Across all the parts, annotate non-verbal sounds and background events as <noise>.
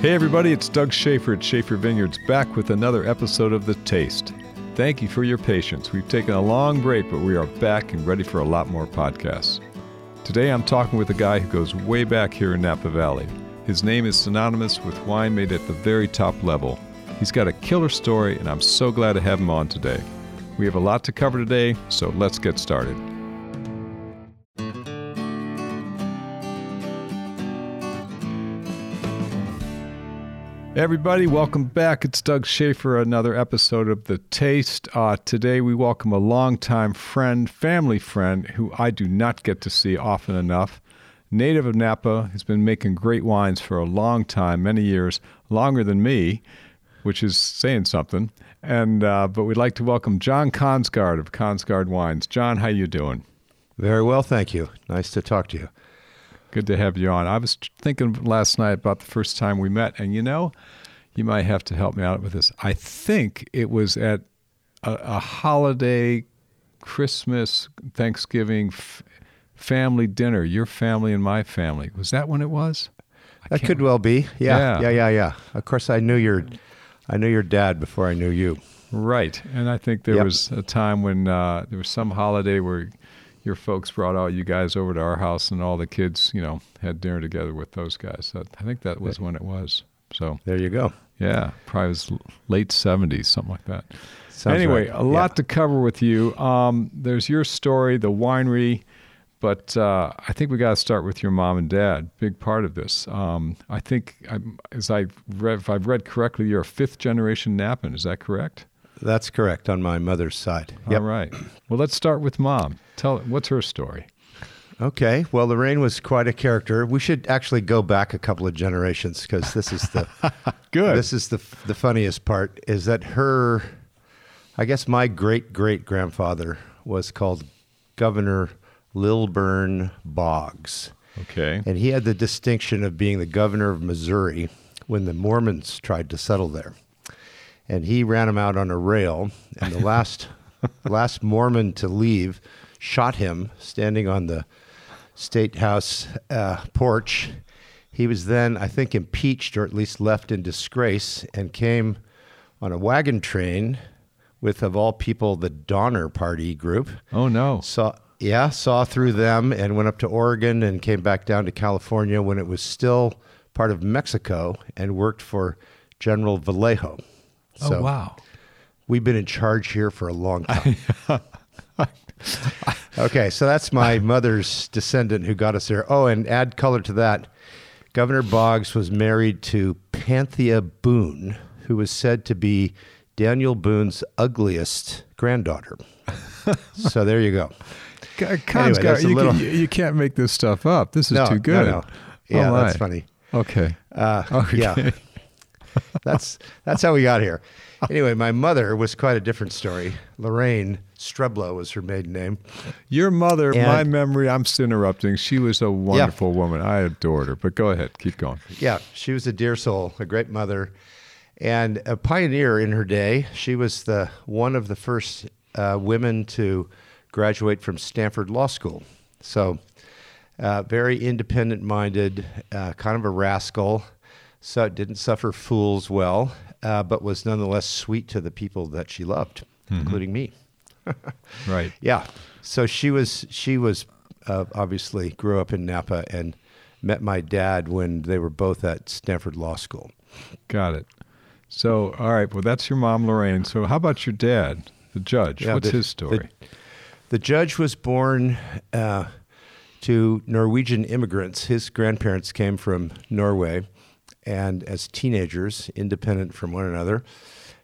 Hey, everybody, it's Doug Shafer at Shafer Vineyards back with another episode of The Taste. Thank you for your patience. We've taken a long break, but we are back and ready for a lot more podcasts. Today I'm talking with a guy who goes way back here in Napa Valley. His name is synonymous with wine made at the very top level. He's got a killer story, and I'm so glad to have him on today. We have a lot to cover today, so let's get started. Everybody, welcome back. It's Doug Shafer, another episode of The Taste. Uh, today we welcome a longtime friend, family friend, who I do not get to see often enough. Native of Napa, has been making great wines for a long time, many years, longer than me, which is saying something. And uh, but we'd like to welcome John Kongsgaard of Kongsgaard Wines. John, how you doing? Very well, thank you. Nice to talk to you. Good to have you on. I was thinking last night about the first time we met, and you know, you might have to help me out with this. I think it was at a, a holiday, Christmas, Thanksgiving f- family dinner, your family and my family. Was that when it was? I that could well be. Yeah, yeah, yeah, yeah, yeah. Of course, I knew your, I knew your dad before I knew you. Right, and I think there yep. was a time when uh, there was some holiday where your folks brought all you guys over to our house, and all the kids, you know, had dinner together with those guys. That, I think that was when it was. So there you go. Yeah, probably was late seventies, something like that. Sounds anyway, right. a lot yeah. to cover with you. Um, there's your story, the winery, but uh, I think we got to start with your mom and dad. Big part of this. Um, I think, I'm, as I read, if I've read correctly, you're a fifth generation Napan. Is that correct? That's correct on my mother's side. Yep. All right. Well, let's start with mom. Tell what's her story. Okay. Well, Lorraine was quite a character. We should actually go back a couple of generations because this is the <laughs> good. This is the the funniest part is that her, I guess my great great grandfather was called Governor Lilburn Boggs. Okay. And he had the distinction of being the governor of Missouri when the Mormons tried to settle there and he ran him out on a rail. And the last <laughs> last Mormon to leave shot him standing on the state house uh, porch. He was then, I think, impeached or at least left in disgrace, and came on a wagon train with, of all people, the Donner Party group. Oh no! Saw yeah, saw through them and went up to Oregon and came back down to California when it was still part of Mexico and worked for General Vallejo. Oh, so wow. We've been in charge here for a long <laughs> time. okay, so that's my <laughs> mother's descendant who got us there. Oh, and add color to that. Governor Boggs was married to Panthea Boone, who was said to be Daniel Boone's ugliest granddaughter. <laughs> so there you go. anyway, you, little... can, you, can't make this stuff up. This is no, too good. No, no. Yeah, oh, that's funny. Okay. Uh, okay. Yeah <laughs> that's that's how we got here. Anyway, my mother was quite a different story. Lorraine Streblow was her maiden name. Your mother, and, my memory, I'm still interrupting. She was a wonderful yeah. woman. I adored her. But go ahead, keep going. Yeah, she was a dear soul, a great mother, and a pioneer in her day. She was the one of the first uh, women to graduate from Stanford Law School. So, uh, very independent minded, uh, kind of a rascal so it didn't suffer fools well, uh, but was nonetheless sweet to the people that she loved, mm-hmm. including me. <laughs> right. Yeah. So she was she was uh, obviously grew up in Napa and met my dad when they were both at Stanford Law School. Got it. So all right. Well, that's your mom, Lorraine. So how about your dad, the judge? Yeah, What's the, his story? The, the, judge was born. Uh, to Norwegian immigrants. His grandparents came from Norway, and as teenagers, independent from one another,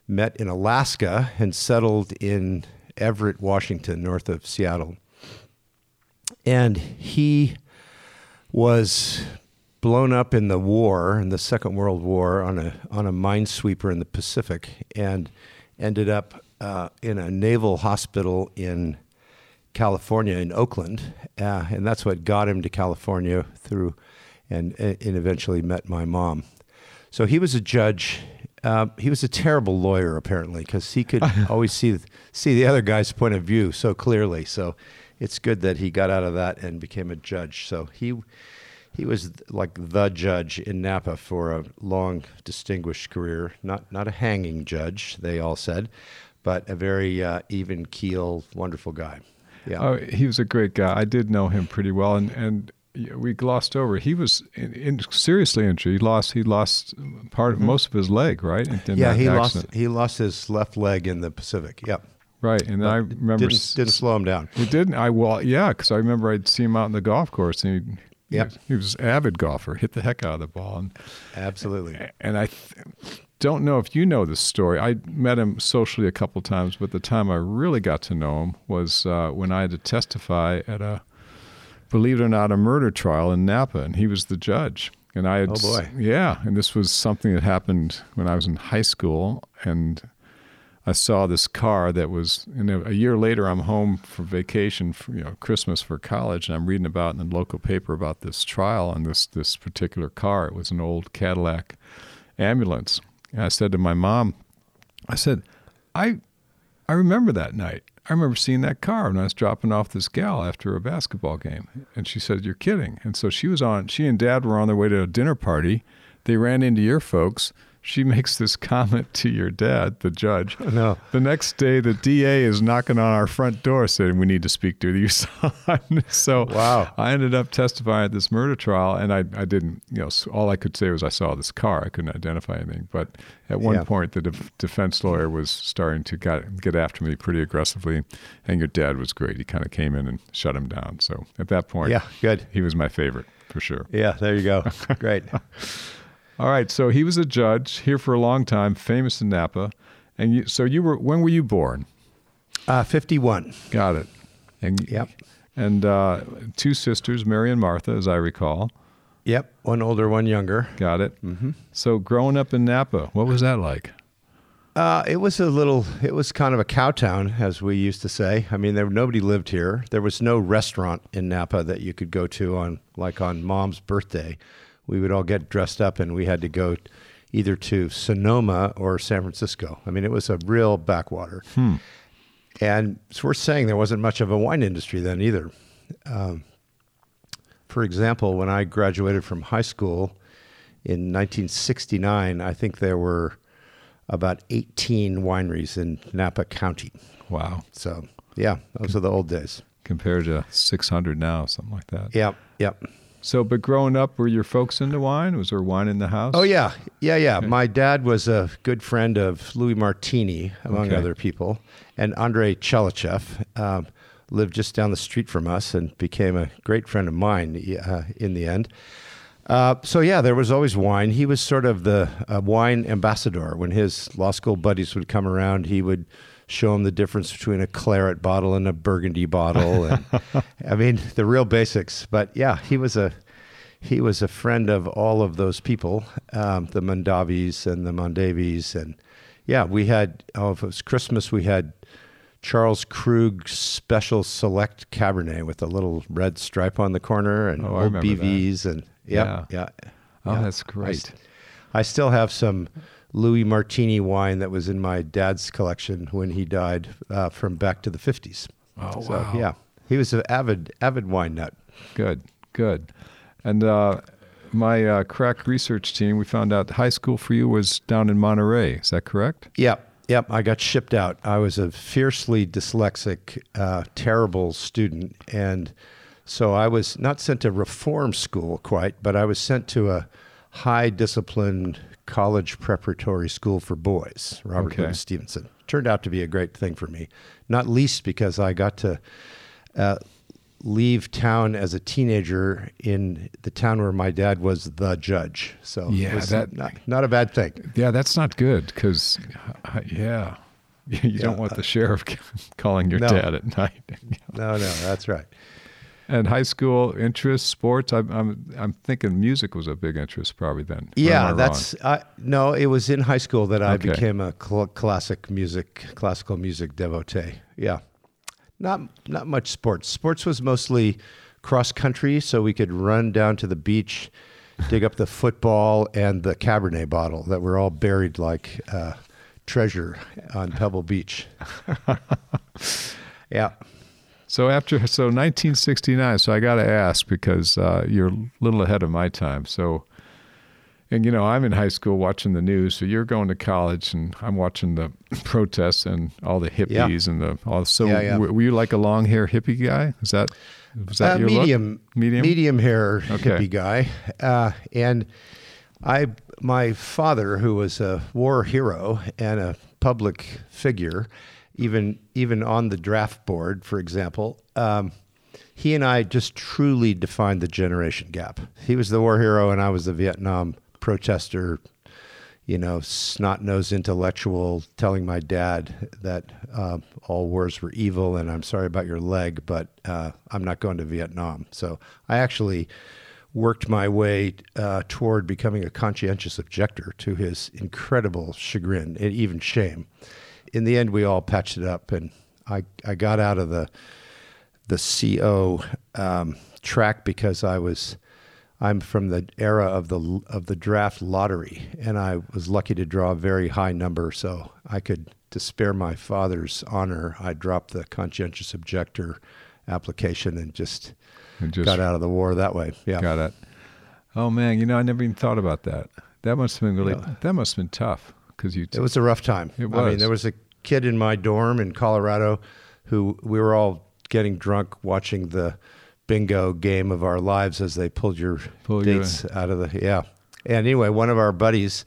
met in Alaska and settled in Everett, Washington, north of Seattle. And he was blown up in the war, in the Second World War, on a on a minesweeper in the Pacific, and ended up uh, in a naval hospital in California, in Oakland, uh, and that's what got him to California through, and and eventually met my mom. So he was a judge. Uh, he was a terrible lawyer, apparently, because he could <laughs> always see see the other guy's point of view so clearly. So it's good that he got out of that and became a judge. So he he was like the judge in Napa for a long, distinguished career. Not not a hanging judge, they all said, but a very uh, even keel, wonderful guy. Yeah. Oh, he was a great guy. I did know him pretty well, and and we glossed over. He was in, in seriously injured. He lost he lost part of Mm-hmm. most of his leg, right? in- in yeah, he accident. lost he lost his left leg in the Pacific. Yep. Right, and I remember Didn't, s- didn't slow him down. He didn't. I well, yeah, because I remember I'd see him out on the golf course, and he, Yep. he, he was an avid golfer, hit the heck out of the ball, and Absolutely. and I th- don't know if you know this story. I met him socially a couple times, but the time I really got to know him was uh, when I had to testify at a, believe it or not, a murder trial in Napa, and he was the judge. And I had, Oh, boy. yeah, and this was something that happened when I was in high school, and I saw this car that was, and a year later, I'm home for vacation, for, you know, Christmas for college, and I'm reading about in the local paper about this trial on this this particular car. It was an old Cadillac ambulance, and I said to my mom, I said, I, I remember that night. I remember seeing that car when I was dropping off this gal after a basketball game, and she said, "You're kidding." And so she was on. She and Dad were on their way to a dinner party. They ran into your folks. She makes this comment to your dad, the judge. No. The next day, the DA is knocking on our front door saying, We need to speak to your <laughs> son. so Wow. I ended up testifying at this murder trial, and I, I didn't, you know, all I could say was I saw this car. I couldn't identify anything. But at one Yeah. point, the def- defense lawyer was starting to get, get after me pretty aggressively, and your dad was great. He kind of came in and shut him down. So at that point, Yeah, good. he was my favorite for sure. Yeah, there you go. Great. <laughs> All right, so he was a judge here for a long time, famous in Napa. And you, so you were, when were you born? Uh, 51. Got it. And Yep. And uh, two sisters, Mary and Martha, as I recall. Yep. One older, one younger. Got it. Mm-hmm. So growing up in Napa, what was that like? Uh, it was a little, it was kind of a cow town, as we used to say. I mean, there nobody lived here. There was no restaurant in Napa that you could go to on, like on mom's birthday. We would all get dressed up and we had to go either to Sonoma or San Francisco. I mean, it was a real backwater. And it's worth saying there wasn't much of a wine industry then either. Um, for example, when I graduated from high school in 1969, I think there were about 18 wineries in Napa County. Wow. So, yeah, those are the old days. Compared to 600 now, something like that. Yep, yep. So, but growing up, were your folks into wine? Was there wine in the house? Oh, yeah, yeah, yeah. My dad was a good friend of Louis Martini, among Okay. other people, and Andrei Tchelistcheff. Um, lived just down the street from us and became a great friend of mine uh, in the end. Uh, so yeah, there was always wine. He was sort of the uh, wine ambassador. When his law school buddies would come around, he would show them the difference between a claret bottle and a burgundy bottle. And, <laughs> I mean, the real basics. But yeah, he was a he was a friend of all of those people, um, the Mondavis and the Mondavies, and yeah, we had. Oh, if it was Christmas, we had Charles Krug Special Select Cabernet with a little red stripe on the corner and Oh, old remember that. BVs and yeah, yeah. Oh, yeah. that's I great. s- I still have some Louis Martini wine that was in my dad's collection when he died uh, from back to the 50s. Oh, so, wow. Yeah, he was an avid avid wine nut. Good, good. And uh, my uh, crack research team, we found out high school for you was down in Monterey. Is that correct? Yep, yep. I got shipped out. I was a fiercely dyslexic, uh, terrible student, and so I was not sent to reform school quite, but I was sent to a high disciplined college preparatory school for boys, Robert Okay. Louis Stevenson. Turned out to be a great thing for me, not least because I got to uh, leave town as a teenager in the town where my dad was the judge. So Yeah, was that- not, not a bad thing. Yeah, that's not good because, yeah, <laughs> you don't want the sheriff <laughs> calling your No. dad at night. <laughs> No, no, that's right. And high school interests, sports. I'm, I'm, I'm thinking music was a big interest probably then. Yeah, that's uh, no. It was in high school that I Okay. became a cl- classic music, classical music devotee. Yeah, not not much sports. Sports was mostly cross country, so we could run down to the beach, dig up the football and the Cabernet bottle that were all buried like uh, treasure on Pebble Beach. <laughs> yeah, So after so 1969. So I got to ask because uh, you're a little ahead of my time. So, and you know I'm in high school watching the news. So you're going to college, and I'm watching the <laughs> protests and all the hippies Yeah. and the all. So Yeah, yeah. Were, were you like a long hair hippie guy? Is that was that Uh, your look? medium, Medium? medium hair Okay. hippie guy, uh, and I, my father, who was a war hero and a public figure, even even on the draft board, for example. Um, he and I just truly defined the generation gap. He was the war hero, and I was the Vietnam protester you know, snot nosed intellectual telling my dad that uh, all wars were evil and I'm sorry about your leg, but uh, I'm not going to Vietnam. So I actually worked my way uh, toward becoming a conscientious objector to his incredible chagrin and even shame. In the end, we all patched it up, and I, I got out of the the CO um, track because I was I'm from the era of the of the draft lottery, and I was lucky to draw a very high number, so I could to spare my father's honor, I dropped the conscientious objector application and just, And just got out of the war that way. Yeah, Got it. Oh man, you know I never even thought about that. That must have been really. Yeah. That must have been tough because you. it was a rough time. It was. I mean, there was a kid in my dorm in Colorado who we were all getting drunk watching the bingo game of our lives as they pulled your Pull dates out of the yeah. And anyway, one of our buddies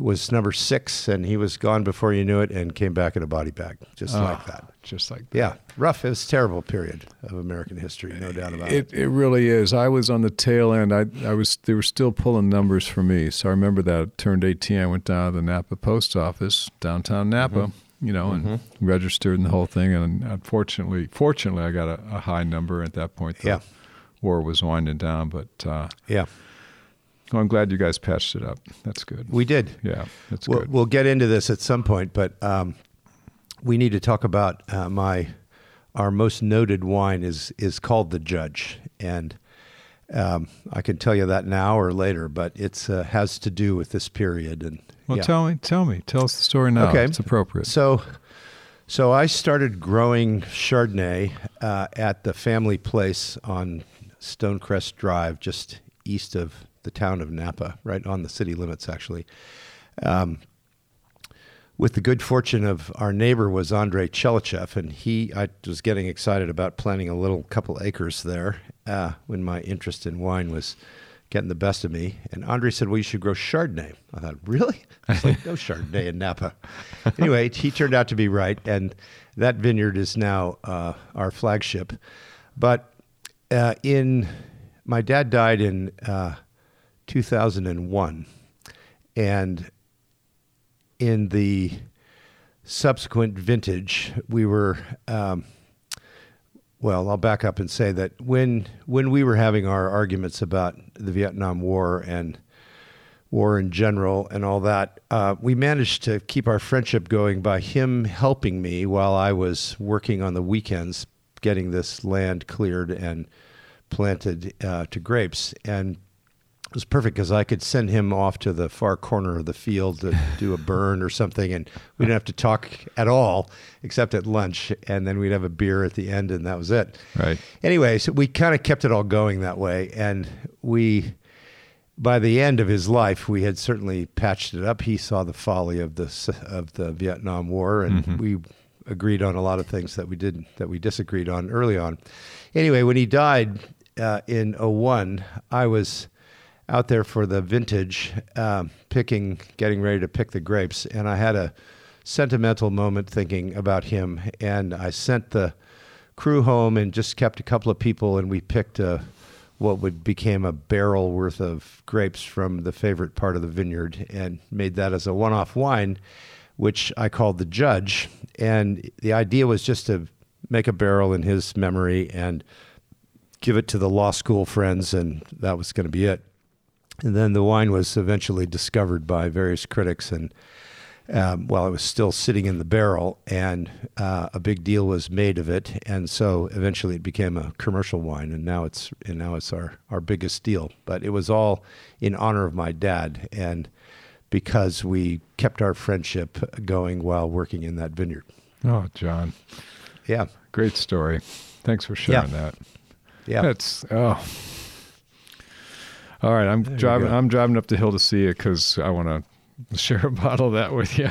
was number six, and he was gone before you knew it, and came back in a body bag, just Oh, like that. Just like that. Yeah, rough. It was a terrible period of American history, no doubt about it. It it really is. I was on the tail end. I I was they were still pulling numbers for me. So I remember that I turned 18. I went down to the Napa post office downtown Napa, mm-hmm. You know, and registered and the whole thing. And unfortunately, fortunately, I got a, a high number at that point. The Yeah. war was winding down, but uh, Yeah, well, I'm glad you guys patched it up. That's good. we did. yeah, that's We'll, good. we'll get into this at some point, but um, we need to talk about uh, my our most noted wine is is called the Judge, and um, I can tell you that now or later, but it's uh, has to do with this period. And well, yeah. tell me, tell me, tell us the story now. Okay. it's appropriate. So, so I started growing Chardonnay uh, at the family place on Stonecrest Drive, just east of the town of Napa, right on the city limits, actually. Um, with the good fortune of our neighbor was Andrei Tchelistcheff, and he, I was getting excited about planting a little couple acres there uh, when my interest in wine was getting the best of me. And Andre said, "Well, you should grow Chardonnay." I thought, "Really? It's like no <laughs> Chardonnay in Napa." anyway, he turned out to be right, and that vineyard is now uh, our flagship. But uh, in my dad died in uh, 2001, and in the subsequent vintage, we were. Um, well, I'll back up and say that when when we were having our arguments about the Vietnam War and war in general and all that, uh, we managed to keep our friendship going by him helping me while I was working on the weekends, getting this land cleared and planted uh, to grapes. And it was perfect because I could send him off to the far corner of the field to do a burn or something, and we didn't have to talk at all except at lunch, and then we'd have a beer at the end, and that was it. Right. Anyway, so we kind of kept it all going that way, and we, by the end of his life, we had certainly patched it up. He saw the folly of the of the Vietnam War, and we agreed on a lot of things that we did that we disagreed on early on. Anyway, when he died uh, in 01, I was out there for the vintage, um, picking, getting ready to pick the grapes, and I had a sentimental moment thinking about him, and I sent the crew home and just kept a couple of people, and we picked a, what would became a barrel worth of grapes from the favorite part of the vineyard, and made that as a one-off wine, which I called the Judge, and the idea was just to make a barrel in his memory and give it to the law school friends, and that was going to be it. And then the wine was eventually discovered by various critics, and um, while it was still sitting in the barrel, and uh, a big deal was made of it, and so eventually it became a commercial wine, and now it's and now it's our our biggest deal. But it was all in honor of my dad, and because we kept our friendship going while working in that vineyard. Oh, John, Yeah, great story. Thanks for sharing that. Yeah. That's oh. All right, I'm There driving. I'm driving up the hill to see it because I want to share a <laughs> bottle of that with you.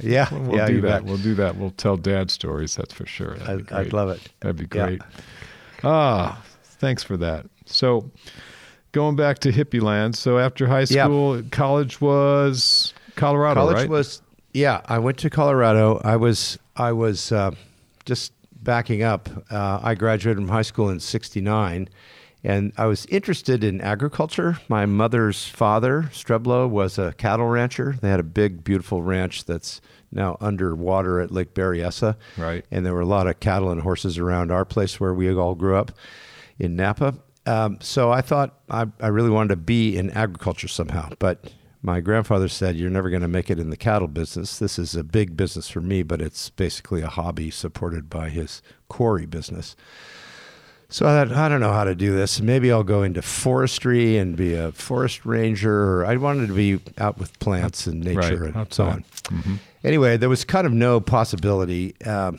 Yeah. <laughs> we'll yeah, do that. bet. We'll do that. We'll tell dad stories. That's for sure. That'd I, I'd love it. That'd be Yeah. great. Ah, thanks for that. So, going back to hippie land. So after high Yeah. school, college was Colorado, College right? was yeah. I went to Colorado. I was I was uh, just backing up. Uh, I graduated from high school in '69, and I was interested in agriculture. My mother's father, Streblow, was a cattle rancher. They had a big, beautiful ranch that's now underwater at Lake Berryessa. Right. And there were a lot of cattle and horses around our place where we all grew up in Napa. Um, so I thought I, I really wanted to be in agriculture somehow. But my grandfather said, You're never going to make it in the cattle business. This is a big business for me, but it's basically a hobby supported by his quarry business. So I thought, I don't know how to do this. Maybe I'll go into forestry and be a forest ranger. Or I wanted to be out with plants and nature Right, and so on. Mm-hmm. Anyway, there was kind of no possibility um,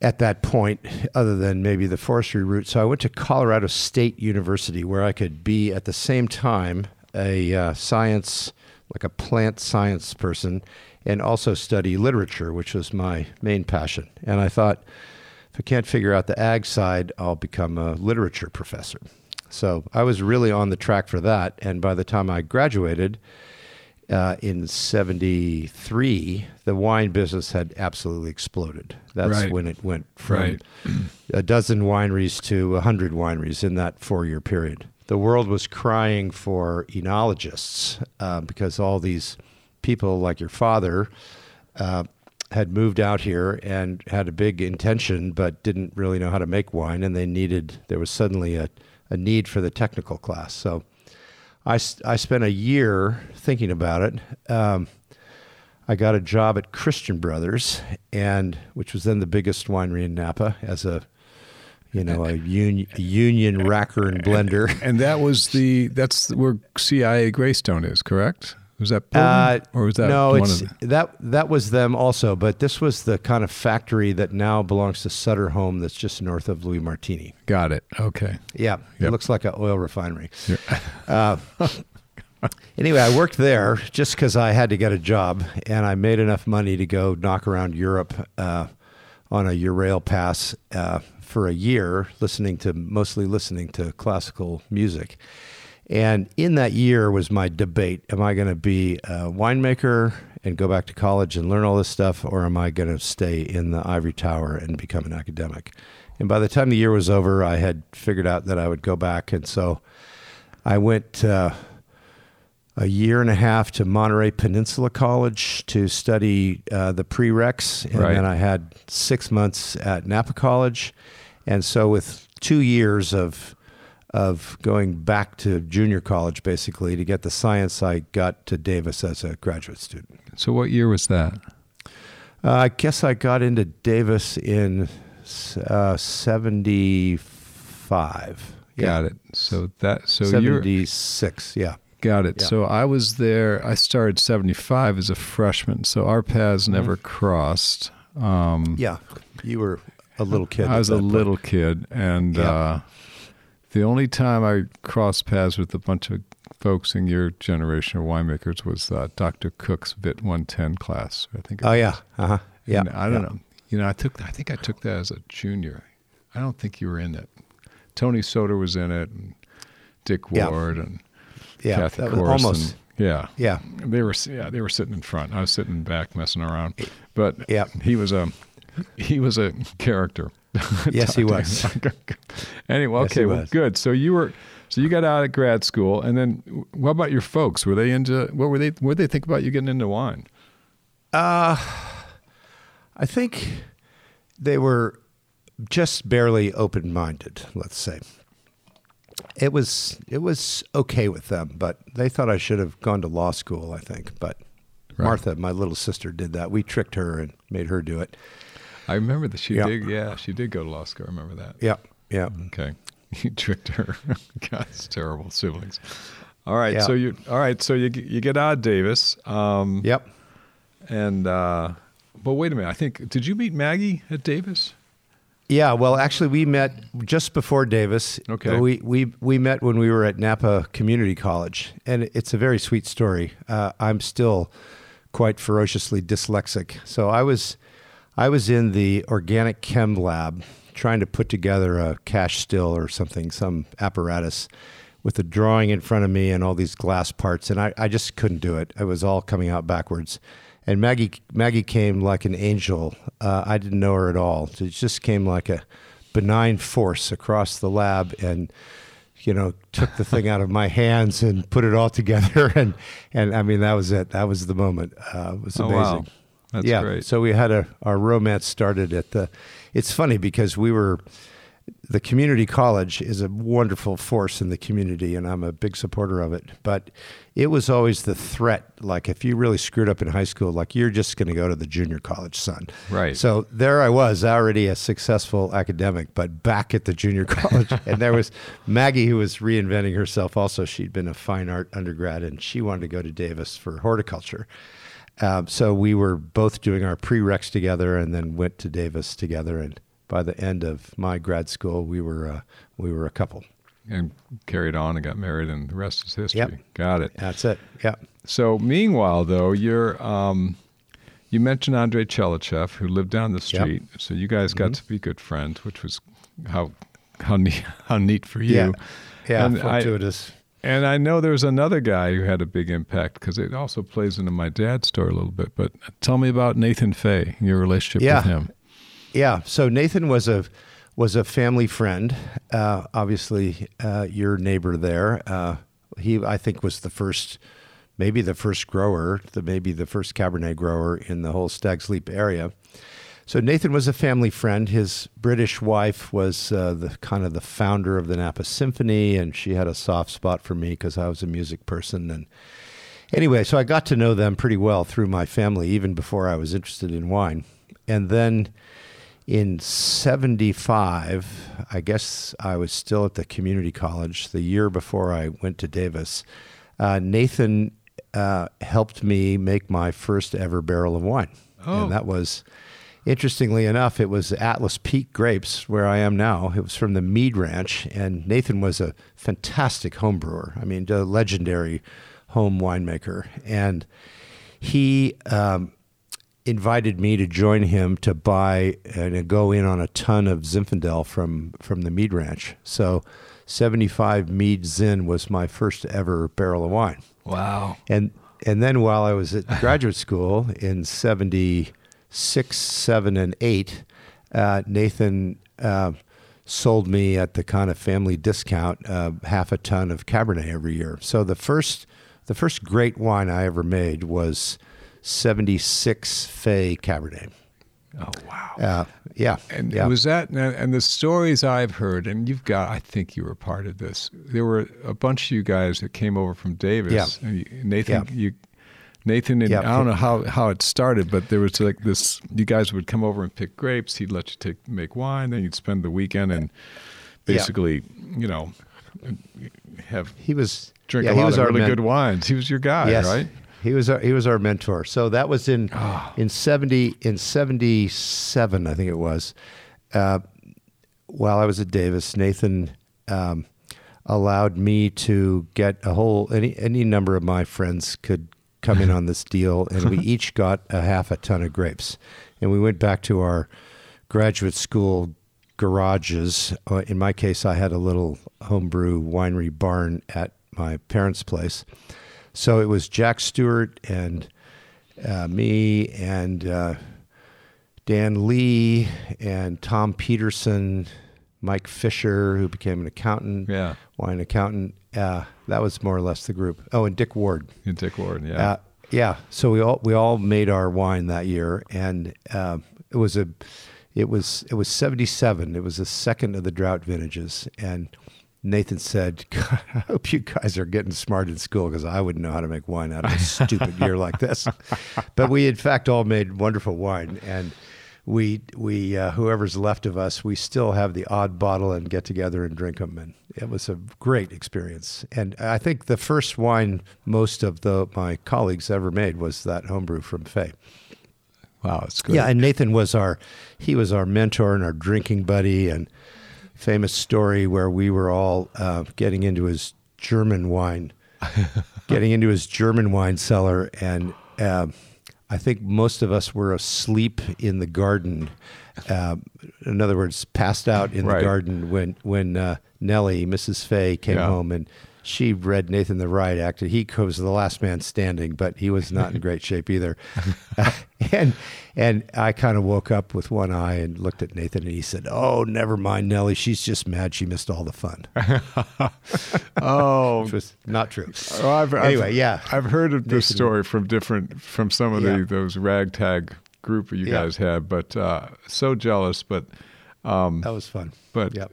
at that point other than maybe the forestry route. So I went to Colorado State University where I could be at the same time a uh, science, like a plant science person, and also study literature, which was my main passion. And I thought, if I can't figure out the ag side, I'll become a literature professor. So I was really on the track for that. And by the time I graduated, uh, in 73, the wine business had absolutely exploded. That's Right. when it went from Right. a dozen wineries to 100 wineries in that four year period. The world was crying for enologists uh, because all these people, like your father, uh, had moved out here and had a big intention, but didn't really know how to make wine. And they needed, there was suddenly a, a need for the technical class. So I spent a year thinking about it. Um, I got a job at Christian Brothers, and which was then the biggest winery in Napa as a, you know, a, union, union racker and blender. And that was the that's where CIA Greystone is, correct? Was that? Uh, or was that no, one it's that that was them also, but this was the kind of factory that now belongs to Sutter Home, that's just north of Louis Martini. Got it. Okay. Yeah, Yep. it looks like an oil refinery. Uh, anyway, I worked there just because I had to get a job, and I made enough money to go knock around Europe uh, on a Eurail pass uh, for a year, listening to mostly listening to classical music. And in that year was my debate: Am I going to be a winemaker and go back to college and learn all this stuff, or am I going to stay in the ivory tower and become an academic? And by the time the year was over, I had figured out that I would go back, and so I went uh, a year and a half to Monterey Peninsula College to study uh, the prereqs, and Right. then I had six months at Napa College, and so with two years of of going back to junior college, basically to get the science, I got to Davis as a graduate student. So what year was that? Uh, I guess I got into Davis in uh, seventy five. Got it. So that so you're seventy six. Yeah. got it. Yeah. So I was there. I started seventy five as a freshman. So our paths never crossed. Um, Mm-hmm. Yeah. You were a little kid. I was a point. little kid, and Yeah. uh, the only time I crossed paths with a bunch of folks in your generation of winemakers was uh, Dr. Cook's Vit 110 class. I think. Oh yeah. Uh huh. Yeah. And I don't yeah. know. You know, I took. I think I took that as a junior. I don't think you were in it. Tony Soter was in it, and Dick Yeah. Ward, and Yeah. Cathy that was Corison. almost. Yeah, Yeah. they were. Yeah, they were sitting in front. I was sitting back, messing around. But Yeah. he was a <laughs> he was a character. <laughs> Yes, he was. <laughs> anyway, Yes, okay, well, was. good. So you were. So you got out of grad school, and then what about your folks? Were they into what were they? What did they think about you getting into wine? Uh, I think they were just barely open minded. Let's say it was it was okay with them, but they thought I should have gone to law school. I think, but Right. Martha, my little sister, did that. We tricked her and made her do it. <laughs> I remember that she Yeah. did. Yeah, she did go to law school. I remember that. Yeah. Yeah. Okay. <laughs> You tricked her. <laughs> God, it's terrible siblings. All right. Yeah. So you all right, so you you get out of Davis. Um Yep. and uh but wait a minute. I think did you meet Maggie at Davis? Yeah, well, actually, we met just before Davis. Okay. We we we met when we were at Napa Community College, and it's a very sweet story. Uh, I'm still quite ferociously dyslexic, so I was I was in the organic chem lab trying to put together a cash still or something, some apparatus, with a drawing in front of me and all these glass parts, and I, I just couldn't do it. It was all coming out backwards. And Maggie Maggie came like an angel. Uh, I didn't know her at all. It just came like a benign force across the lab and you know took the thing out of my hands and put it all together <laughs> and and I mean that was it. That was the moment. Uh, it was Oh, amazing. wow. That's yeah. great. So we had a our romance started at the. It's funny because we were. The community college is a wonderful force in the community, and I'm a big supporter of it. But it was always the threat, like if you really screwed up in high school, like you're just going to go to the junior college, son. Right. So there I was, already a successful academic, but back at the junior <laughs> college, and there was Maggie who was reinventing herself. Also, she'd been a fine art undergrad, and she wanted to go to Davis for horticulture. Um, so we were both doing our prereqs together, and then went to Davis together. And by the end of my grad school, we were uh, we were a couple. and carried on and got married, and the rest is history. Yep. Got it. That's it. Yeah. So, meanwhile, though, you're um, you mentioned Andrei Tchelistcheff, who lived down the Yep. Mm-hmm. street. So you guys got to be good friends, which was how how neat <laughs> how neat for you. Yeah. Yeah. And I- fortuitous. And I know there's another guy who had a big impact because it also plays into my dad's story a little bit. But tell me about Nathan Fay, your relationship Yeah. with him. Yeah. So Nathan was a was a family friend. Uh, obviously, uh, your neighbor there. Uh, he, I think, was the first, maybe the first grower, the maybe the first Cabernet grower in the whole Stag's Leap area. So Nathan was a family friend. His British wife was uh, the kind of the founder of the Napa Symphony, and she had a soft spot for me because I was a music person. And anyway, so I got to know them pretty well through my family, even before I was interested in wine. And then in 75, I guess I was still at the community college the year before I went to Davis. Uh, Nathan uh, helped me make my first ever barrel of wine. Oh. And that was, interestingly enough, it was Atlas Peak grapes where I am now. It was from the Mead Ranch. And Nathan was a fantastic home brewer. I mean, a legendary home winemaker. And he um, invited me to join him to buy and go in on a ton of Zinfandel from from the Mead Ranch. So, 75 Mead Zin was my first ever barrel of wine. Wow. And and then while I was at <laughs> graduate school in 76, 7 and 8, uh, Nathan uh, sold me at the kind of family discount uh, half a ton of Cabernet every year. So the first the first great wine I ever made was 76 Fay Cabernet. Oh wow. Uh, yeah. And yeah. was that and- the stories I've heard, and you've got, I think you were part of this. There were a bunch of you guys that came over from Davis. Yeah. You, Nathan, Yeah. you, Nathan, and Yeah. I don't know how, how it started, but there was like this. You guys would come over and pick grapes. He'd let you take make wine. Then you'd spend the weekend and Yeah. basically, you know, have he was drink yeah, a he lot was of our really men- good wines. He was your guy, yes. right? He was our, he was our mentor. So that was in Ah. in seventy in seventy seven, I think it was. Uh, while I was at Davis, Nathan um, allowed me to get a whole any any number of my friends could come in on <laughs> this deal, and we each got a half a ton of grapes, and we went back to our graduate school garages. Uh, in my case, I had a little homebrew winery barn at my parents' place. So it was Jack Stuart and uh, me and uh, Dan Lee and Tom Peterson, Mike Fisher, who became an accountant, Yeah. wine accountant. Uh, that was more or less the group. Oh, and Dick Ward. And Dick Ward, yeah. Uh, yeah. So we all we all made our wine that year, and uh, it was a it was it was seventy seven. It was the second of the drought vintages, and Nathan said, <laughs> God, "I hope you guys are getting smart in school because I wouldn't know how to make wine out of a stupid year like this." <laughs> But we, in fact, all made wonderful wine, and we we uh, whoever's left of us, we still have the odd bottle and get together and drink them, and it was a great experience. And I think the first wine most of the my colleagues ever made was that homebrew from Fay. Wow, it's great. Yeah, and Nathan was our he was our mentor and our drinking buddy and famous story where we were all uh, getting into his German wine, <laughs> getting into his German wine cellar, and uh, I think most of us were asleep in the garden. Uh, in other words, passed out in Right. the garden when when uh, Nellie, Mrs. Fay, came Yeah. home and. She read Nathan the Riot Act. He was the last man standing, but he was not in <laughs> great shape either. <laughs> <laughs> and and I kind of woke up with one eye and looked at Nathan, and he said, "Oh, never mind, Nellie. She's just mad she missed all the fun." oh, Which was not true. Oh, I've, I've- Anyway, yeah. I've heard of this Nathan- story from different from some of Yeah. the those ragtag group you Yeah. guys had, but uh, so jealous, but That was fun. but Yep.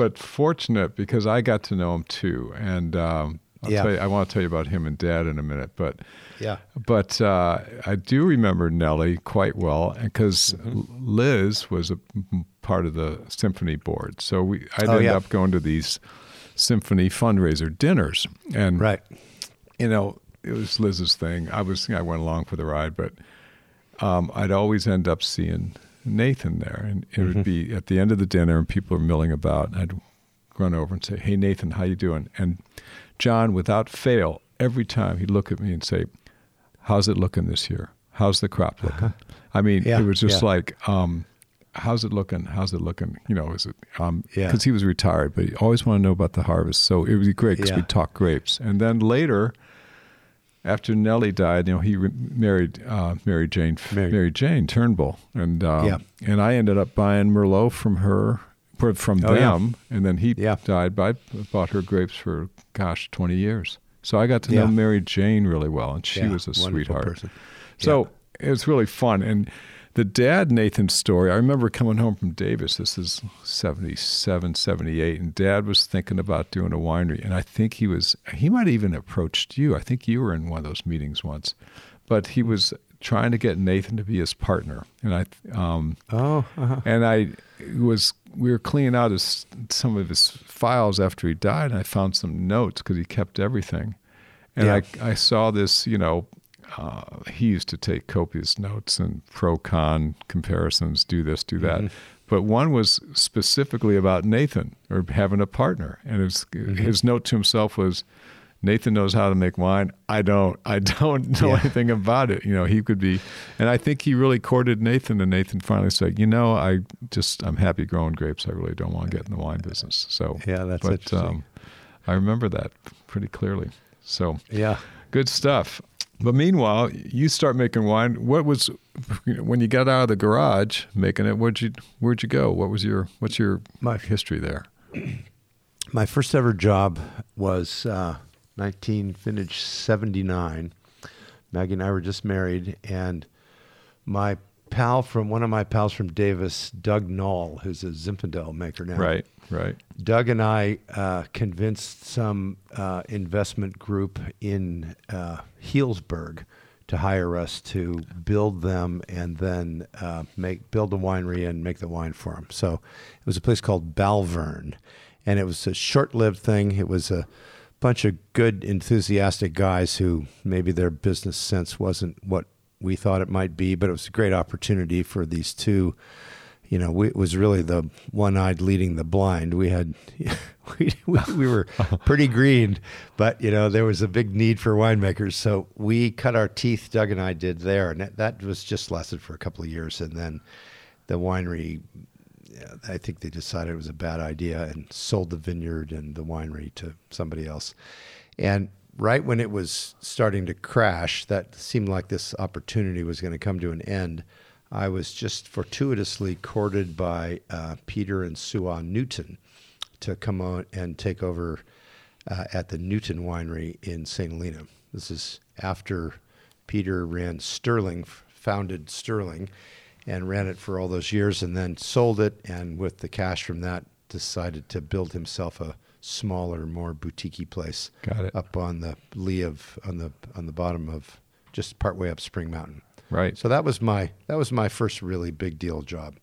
But fortunate because I got to know him too, and um, I'll Yeah. tell you, I want to tell you about him and Dad in a minute, but. Yeah. But uh, I do remember Nellie quite well because Mm-hmm. Liz was a part of the symphony board. So we, I'd Oh, end yeah. up going to these symphony fundraiser dinners. And, Right. you know, it was Liz's thing. I was, I went along for the ride, but um, I'd always end up seeing Nathan there. And it Mm-hmm. would be at the end of the dinner and people are milling about. And I'd run over and say, hey, Nathan, how you doing? And John, without fail, every time he'd look at me and say, how's it looking this year? How's the crop looking? I mean, Uh-huh. Yeah, it was just yeah. like, um, how's it looking? How's it looking? You know, is it, um, Yeah. he was retired, but he always wanted to know about the harvest. So it would be great because Yeah. we'd talk grapes. And then later, after Nellie died, you know, he re- married uh, Mary Jane, Mary. Mary. Jane Turnbull, and um, Yeah. and I ended up buying Merlot from her, from Oh, yeah. them, and then he Yeah. died. But I bought her grapes for gosh, twenty years. So I got to Yeah. know Mary Jane really well, and she Yeah, was a sweetheart. person. So it was really fun. And the dad Nathan story, I remember coming home from Davis. This is 77, 78. And dad was thinking about doing a winery. And I think he was, he might have even approached you. I think you were in one of those meetings once. But he was trying to get Nathan to be his partner. And I, um, Oh, uh-huh. and I was we were cleaning out his some of his files after he died, and I found some notes because he kept everything. And Yeah. I I saw this, you know, uh, he used to take copious notes and pro con comparisons, do this, do that. Mm-hmm. But one was specifically about Nathan or having a partner, and his Mm-hmm. his note to himself was. Nathan knows how to make wine. I don't. I don't <laughs> know Yeah. anything about it. You know, he could be, and I think he really courted Nathan, and Nathan finally said, "You know, I just I'm happy growing grapes. I really don't want to get in the wine business." So Yeah, that's but interesting. um, I remember that pretty clearly. So Yeah. good stuff. But meanwhile, you start making wine. What was when you got out of the garage making it? Where'd you Where'd you go? What was your What's your My- history there? <clears throat> My first ever job was uh, 19 vintage 79. Maggie and I were just married, and my pal from one of my pals from Davis, Doug Nalle, who's a Zinfandel maker now. Right. Right. Doug and I uh, convinced some uh, investment group in uh, Healdsburg to hire us to build them and then uh, make build a winery and make the wine for them. So it was a place called Balverne, and it was a short-lived thing. It was a bunch of good, enthusiastic guys who maybe their business sense wasn't what we thought it might be, but it was a great opportunity for these two you know, we, it was really the one-eyed leading the blind. We had, <laughs> we, we, we were <laughs> pretty green, but you know, there was a big need for winemakers. So we cut our teeth. Doug and I did there, and that, that was just lasted for a couple of years, and then the winery. I think they decided it was a bad idea and sold the vineyard and the winery to somebody else. And right when it was starting to crash, that seemed like this opportunity was going to come to an end. I was just fortuitously courted by uh, Peter and Sue Newton to come on and take over uh, at the Newton Winery in St. Helena. This is after Peter ran Sterling, founded Sterling, and ran it for all those years, and then sold it. And with the cash from that, decided to build himself a smaller, more boutiquey place Got it. up on the lee of on the on the bottom of just partway up Spring Mountain. Right. So that was my that was my first really big deal job.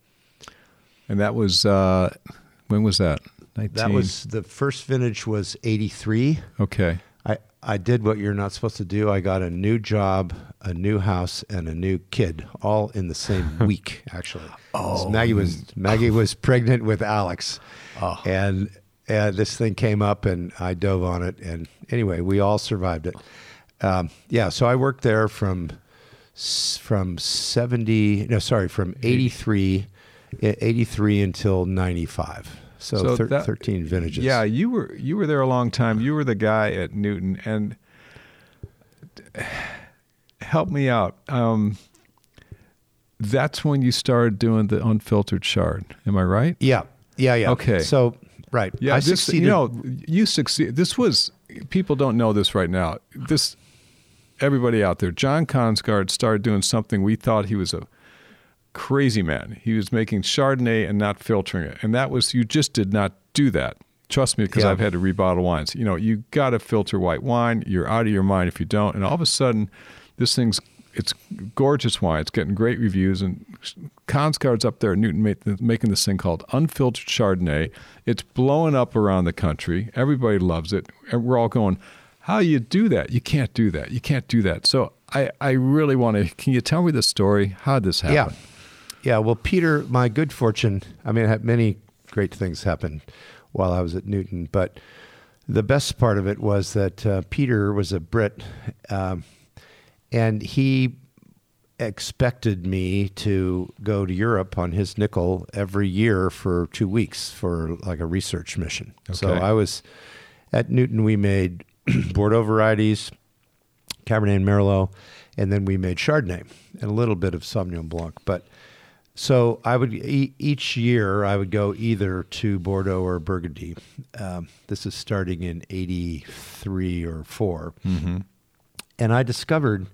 And that was uh, when was that? 19. That was the first vintage was 83. okay. I I did what you're not supposed to do. I got a new job, a new house, and a new kid, all in the same <laughs> week. Actually, oh, Maggie was Maggie was pregnant with Alex, oh. and and this thing came up, and I dove on it, and anyway, we all survived it. Um, yeah, so I worked there from from 70 no sorry from 83 83 until 95 so, so thir- that, 13 vintages. Yeah you were you were there a long time. You were the guy at newton and <sighs> help me out. Um, that's when you started doing the unfiltered chard. am i right? Yeah. Yeah yeah. Okay. So right yeah I this, succeeded. you know you succeed this was people don't know this right now this everybody out there, John Kongsgaard started doing something we thought he was a crazy man. He was making Chardonnay and not filtering it. And that was, you just did not do that. Trust me, because yeah. I've had to rebottle wines. You know, you got to filter white wine. You're out of your mind if you don't. And all of a sudden, this thing's, it's gorgeous wine. It's getting great reviews. And Kongsgaard's up there at Newton making this thing called unfiltered Chardonnay. It's blowing up around the country. Everybody loves it. And we're all going, how you do that? You can't do that. You can't do that. So I, I really want to. Can you tell me the story? How did this happen? Yeah, yeah. Well, Peter, my good fortune. I mean, I had many great things happen while I was at Newton, but the best part of it was that uh, Peter was a Brit, um, and he expected me to go to Europe on his nickel every year for two weeks for like a research mission. Okay. So I was at Newton. We made <clears throat> Bordeaux varieties, Cabernet and Merlot, and then we made Chardonnay and a little bit of Sauvignon Blanc. But so I would each year I would go either to Bordeaux or Burgundy. Um, this is starting in '83 or 4 mm-hmm. And I discovered.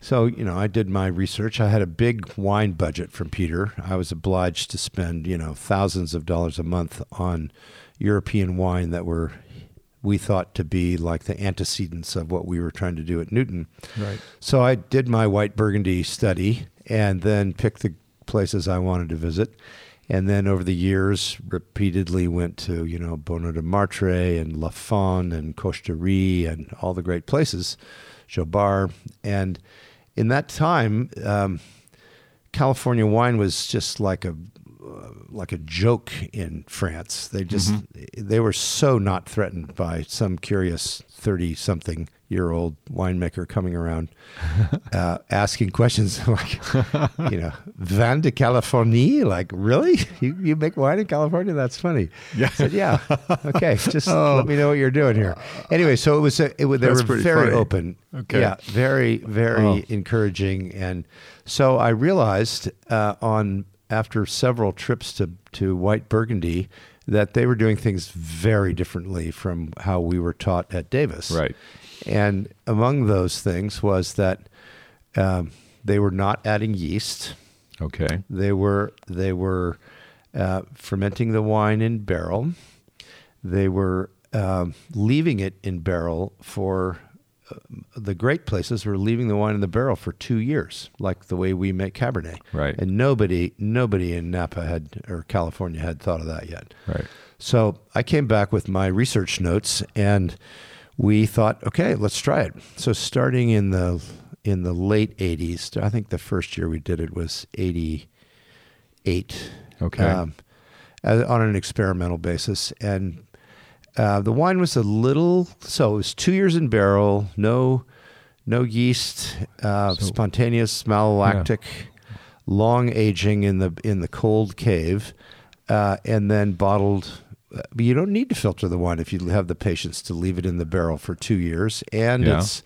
So you know, I did my research. I had a big wine budget from Peter. I was obliged to spend you know thousands of dollars a month on European wine that were we thought to be like the antecedents of what we were trying to do at Newton. Right. So I did my white burgundy study and then picked the places I wanted to visit. And then over the years, repeatedly went to, you know, Bonneau du Martray and Lafon and Coche and all the great places, Jobard. And in that time, um, California wine was just like a like a joke in France. They just mm-hmm. they were so not threatened by some curious thirty something year old winemaker coming around <laughs> uh, asking questions <laughs> like, you know, Vin de Californie? Like, really? <laughs> You, you make wine in California? That's funny. Yeah. Said, yeah. Okay. Just oh. let me know what you're doing here. Anyway, so it was, a, it was they That's were very funny. open. Okay. Yeah. Very, very oh. encouraging. And so I realized uh, on after several trips to, to White Burgundy that they were doing things very differently from how we were taught at Davis. Right. And among those things was that um, they were not adding yeast. Okay. They were they were uh, fermenting the wine in barrel. They were um, leaving it in barrel for the great places were leaving the wine in the barrel for two years, like the way we make Cabernet. Right. And nobody, nobody in Napa had or California had thought of that yet. Right. So I came back with my research notes, and we thought, okay, let's try it. So starting in the in the late '80s, I think the first year we did it was '88. Okay. Um, on an experimental basis, and uh, the wine was a little so it was two years in barrel, no no yeast, uh, so, spontaneous malolactic, yeah. long aging in the in the cold cave, uh, and then bottled. But uh, you don't need to filter the wine if you have the patience to leave it in the barrel for two years, and yeah. it's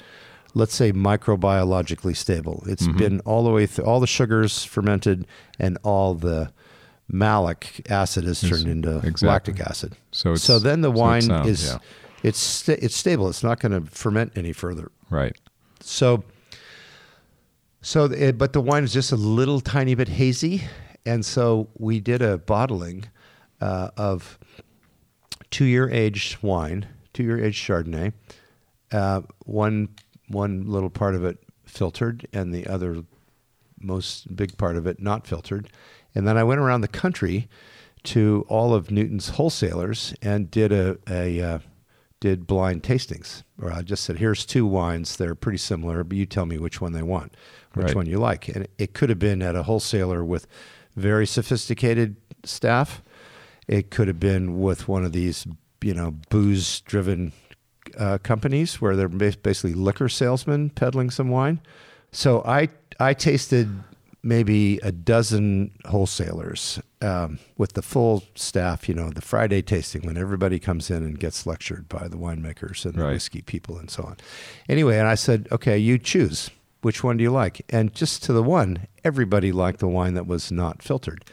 let's say microbiologically stable. It's mm-hmm. been all the way through all the sugars fermented and all the malic acid is turned into exactly. lactic acid. So so then the wine so is yeah. it's it's stable. It's not going to ferment any further. Right. So so it, but the wine is just a little tiny bit hazy, and so we did a bottling uh, of two year aged wine, two year aged Chardonnay. Uh, one one little part of it filtered, and the other most big part of it not filtered and then I went around the country to all of Newton's wholesalers and did a, a uh, did blind tastings, or I just said, "Here's two wines. They're pretty similar, but you tell me which one they want, which Right. one you like." And it could have been at a wholesaler with very sophisticated staff. It could have been with one of these, you know, booze-driven uh, companies where they're basically liquor salesmen peddling some wine. So I I tasted maybe a dozen wholesalers um, with the full staff. You know, the Friday tasting when everybody comes in and gets lectured by the winemakers and the Right. whiskey people and so on. Anyway, and I said, okay, you choose. Which one do you like? And just to the one, everybody liked the wine that was not filtered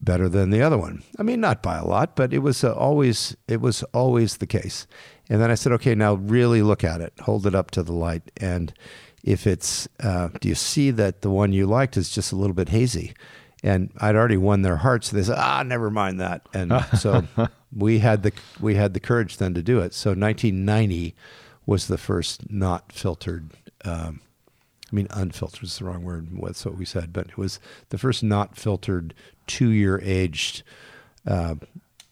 better than the other one. I mean, not by a lot, but it was uh, always it was always the case. And then I said, okay, now really look at it, hold it up to the light, and if it's, uh, do you see that the one you liked is just a little bit hazy? And I'd already won their hearts. They said, ah, never mind that. And <laughs> so we had the we had the courage then to do it. So 1990 was the first not filtered. Um, I mean, unfiltered is the wrong word. That's what we said, but it was the first not filtered, two-year aged uh,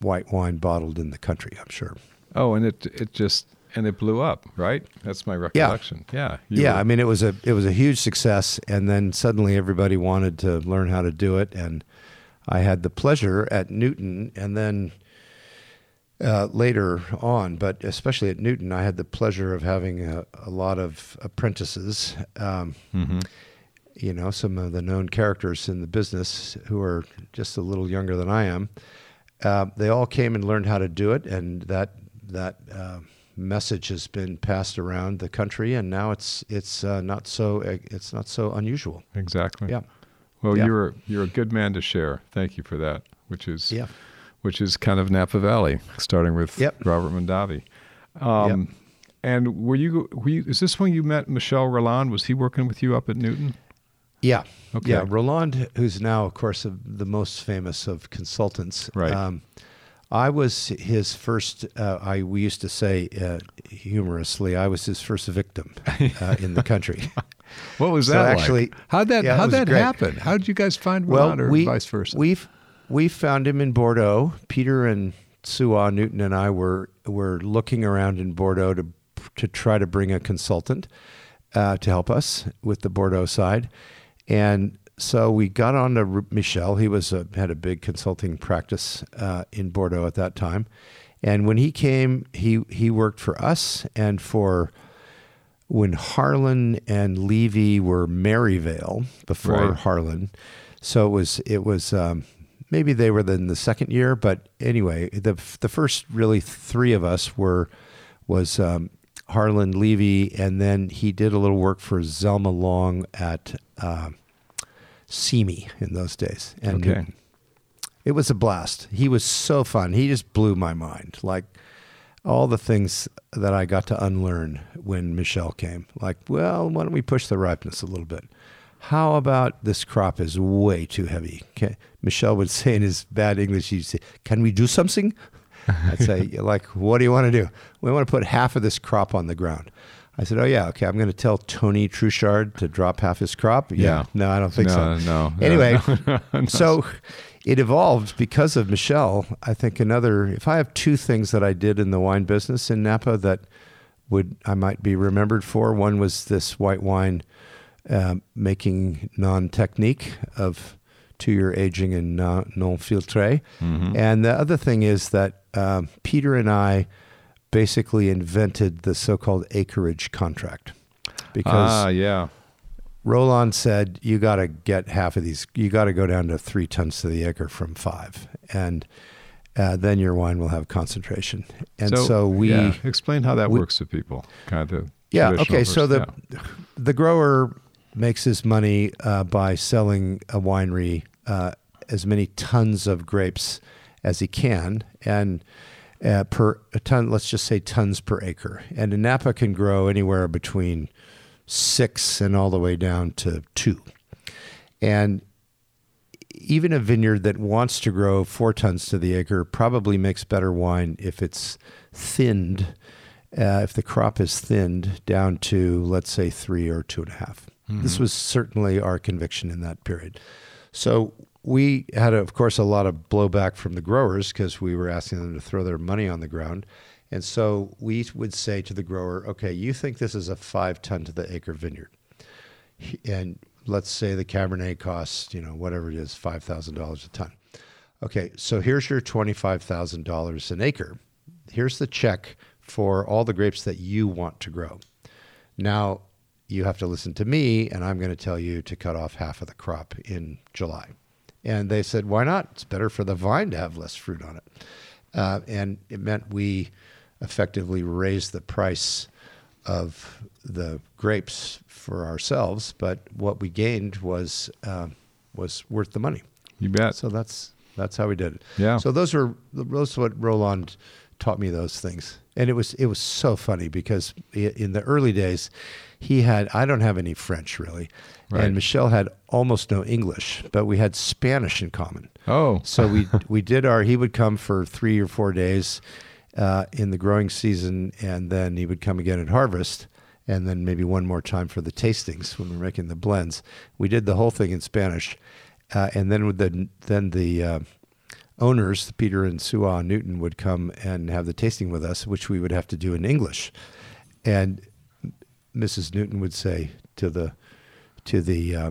white wine bottled in the country. I'm sure. Oh, and it it just and it blew up, right? That's my recollection. Yeah. you yeah, were- I mean, it was a it was a huge success, and then suddenly everybody wanted to learn how to do it, and I had the pleasure at Newton, and then uh, later on, but especially at Newton, I had the pleasure of having a, a lot of apprentices. Um, Mhm. you know, some of the known characters in the business who are just a little younger than I am. Uh, they all came and learned how to do it, and that that uh, message has been passed around the country, and now it's it's uh, not so it's not so unusual. exactly. Yeah, Well, Yeah. you're you're a good man to share. Thank you for that. Which is yeah, which is kind of Napa Valley, starting with Yep. Robert Mondavi. Um, And were you, were you? Is this when you met Michel Rolland? Was he working with you up at Newton? yeah, Okay. yeah. Rolland, who's now, of course, the most famous of consultants. Right. Um, I was his first. Uh, I we used to say uh, humorously, I was his first victim uh, in the country. <laughs> What was So that like? actually- How'd that yeah, How'd that great. happen? How did you guys find well, Rolland, or we vice versa? we we found him in Bordeaux. Peter and Sua Newton and I were were looking around in Bordeaux to to try to bring a consultant uh, to help us with the Bordeaux side, and so we got on to Michel. He was a, had a big consulting practice uh, in Bordeaux at that time, and when he came, he he worked for us and for when Harlan and Levy were Merryvale before Right. Harlan. So it was it was um, maybe they were in the second year, but anyway, the the first really three of us were was um, Harlan Levy, and then he did a little work for Zelma Long at um Simi in those days, and Okay. it was a blast. He was so fun. He just blew my mind. Like all the things that I got to unlearn when Michel came. Like, well, why don't we push the ripeness a little bit? How about this crop is way too heavy? Can, Michel would <laughs> say in his bad English, he'd say, "Can we do something?" I'd say, <laughs> "Like, what do you want to do? We want to put half of this crop on the ground." I said, "Oh yeah, okay. I'm going to tell Tony Truchard to drop half his crop." Yeah. no, I don't think no, so. no, no. Anyway, <laughs> no, no. so it evolved because of Michel. I think another, if I have two things that I did in the wine business in Napa that would I might be remembered for, one was this white wine um, making non technique of two year aging and non filtre. Mhm. And the other thing is that um, Peter and I basically invented the so called acreage contract. Because ah, yeah, Rolland said, "You got to get half of these. You got to go down to three tons to the acre from five, and uh, then your wine will have concentration." And so, we, yeah. yeah, explain how that we- works to people. Kind of traditional okay. So the the grower makes his money uh, by selling a winery uh, as many tons of grapes as he can, and uh, per a ton, let's just say tons per acre. And a Napa can grow anywhere between six and all the way down to two. And even a vineyard that wants to grow four tons to the acre probably makes better wine if it's thinned, uh, if the crop is thinned down to, let's say, three or two and a half. This was certainly our conviction in that period. So we had, of course, a lot of blowback from the growers because we were asking them to throw their money on the ground. And so we would say to the grower, okay, you think this is a five ton to the acre vineyard. And let's say the Cabernet costs, you know, whatever it is, $5,000 a ton. Okay, so here's your $25,000 an acre. Here's the check for all the grapes that you want to grow. Now, you have to listen to me, and I'm going to tell you to cut off half of the crop in July. And they said, why not? It's better for the vine to have less fruit on it. Uh, and it meant we effectively raised the price of the grapes for ourselves, but what we gained was uh, was worth the money. You bet. So that's that's how we did it. Yeah. So those were those what Rolland taught me those things, and it was it was so funny because in the early days, he had I don't have any French really, Right. and Michel had almost no English, but we had Spanish in common. Oh, So we <laughs> we did our. He would come for three or four days uh, in the growing season, and then he would come again at harvest, and then maybe one more time for the tastings when we we're making the blends. We did the whole thing in Spanish, uh, and then with the then the uh, owners, Peter and Sue Newton, would come and have the tasting with us, which we would have to do in English, and Mrs. Newton would say to the to the uh,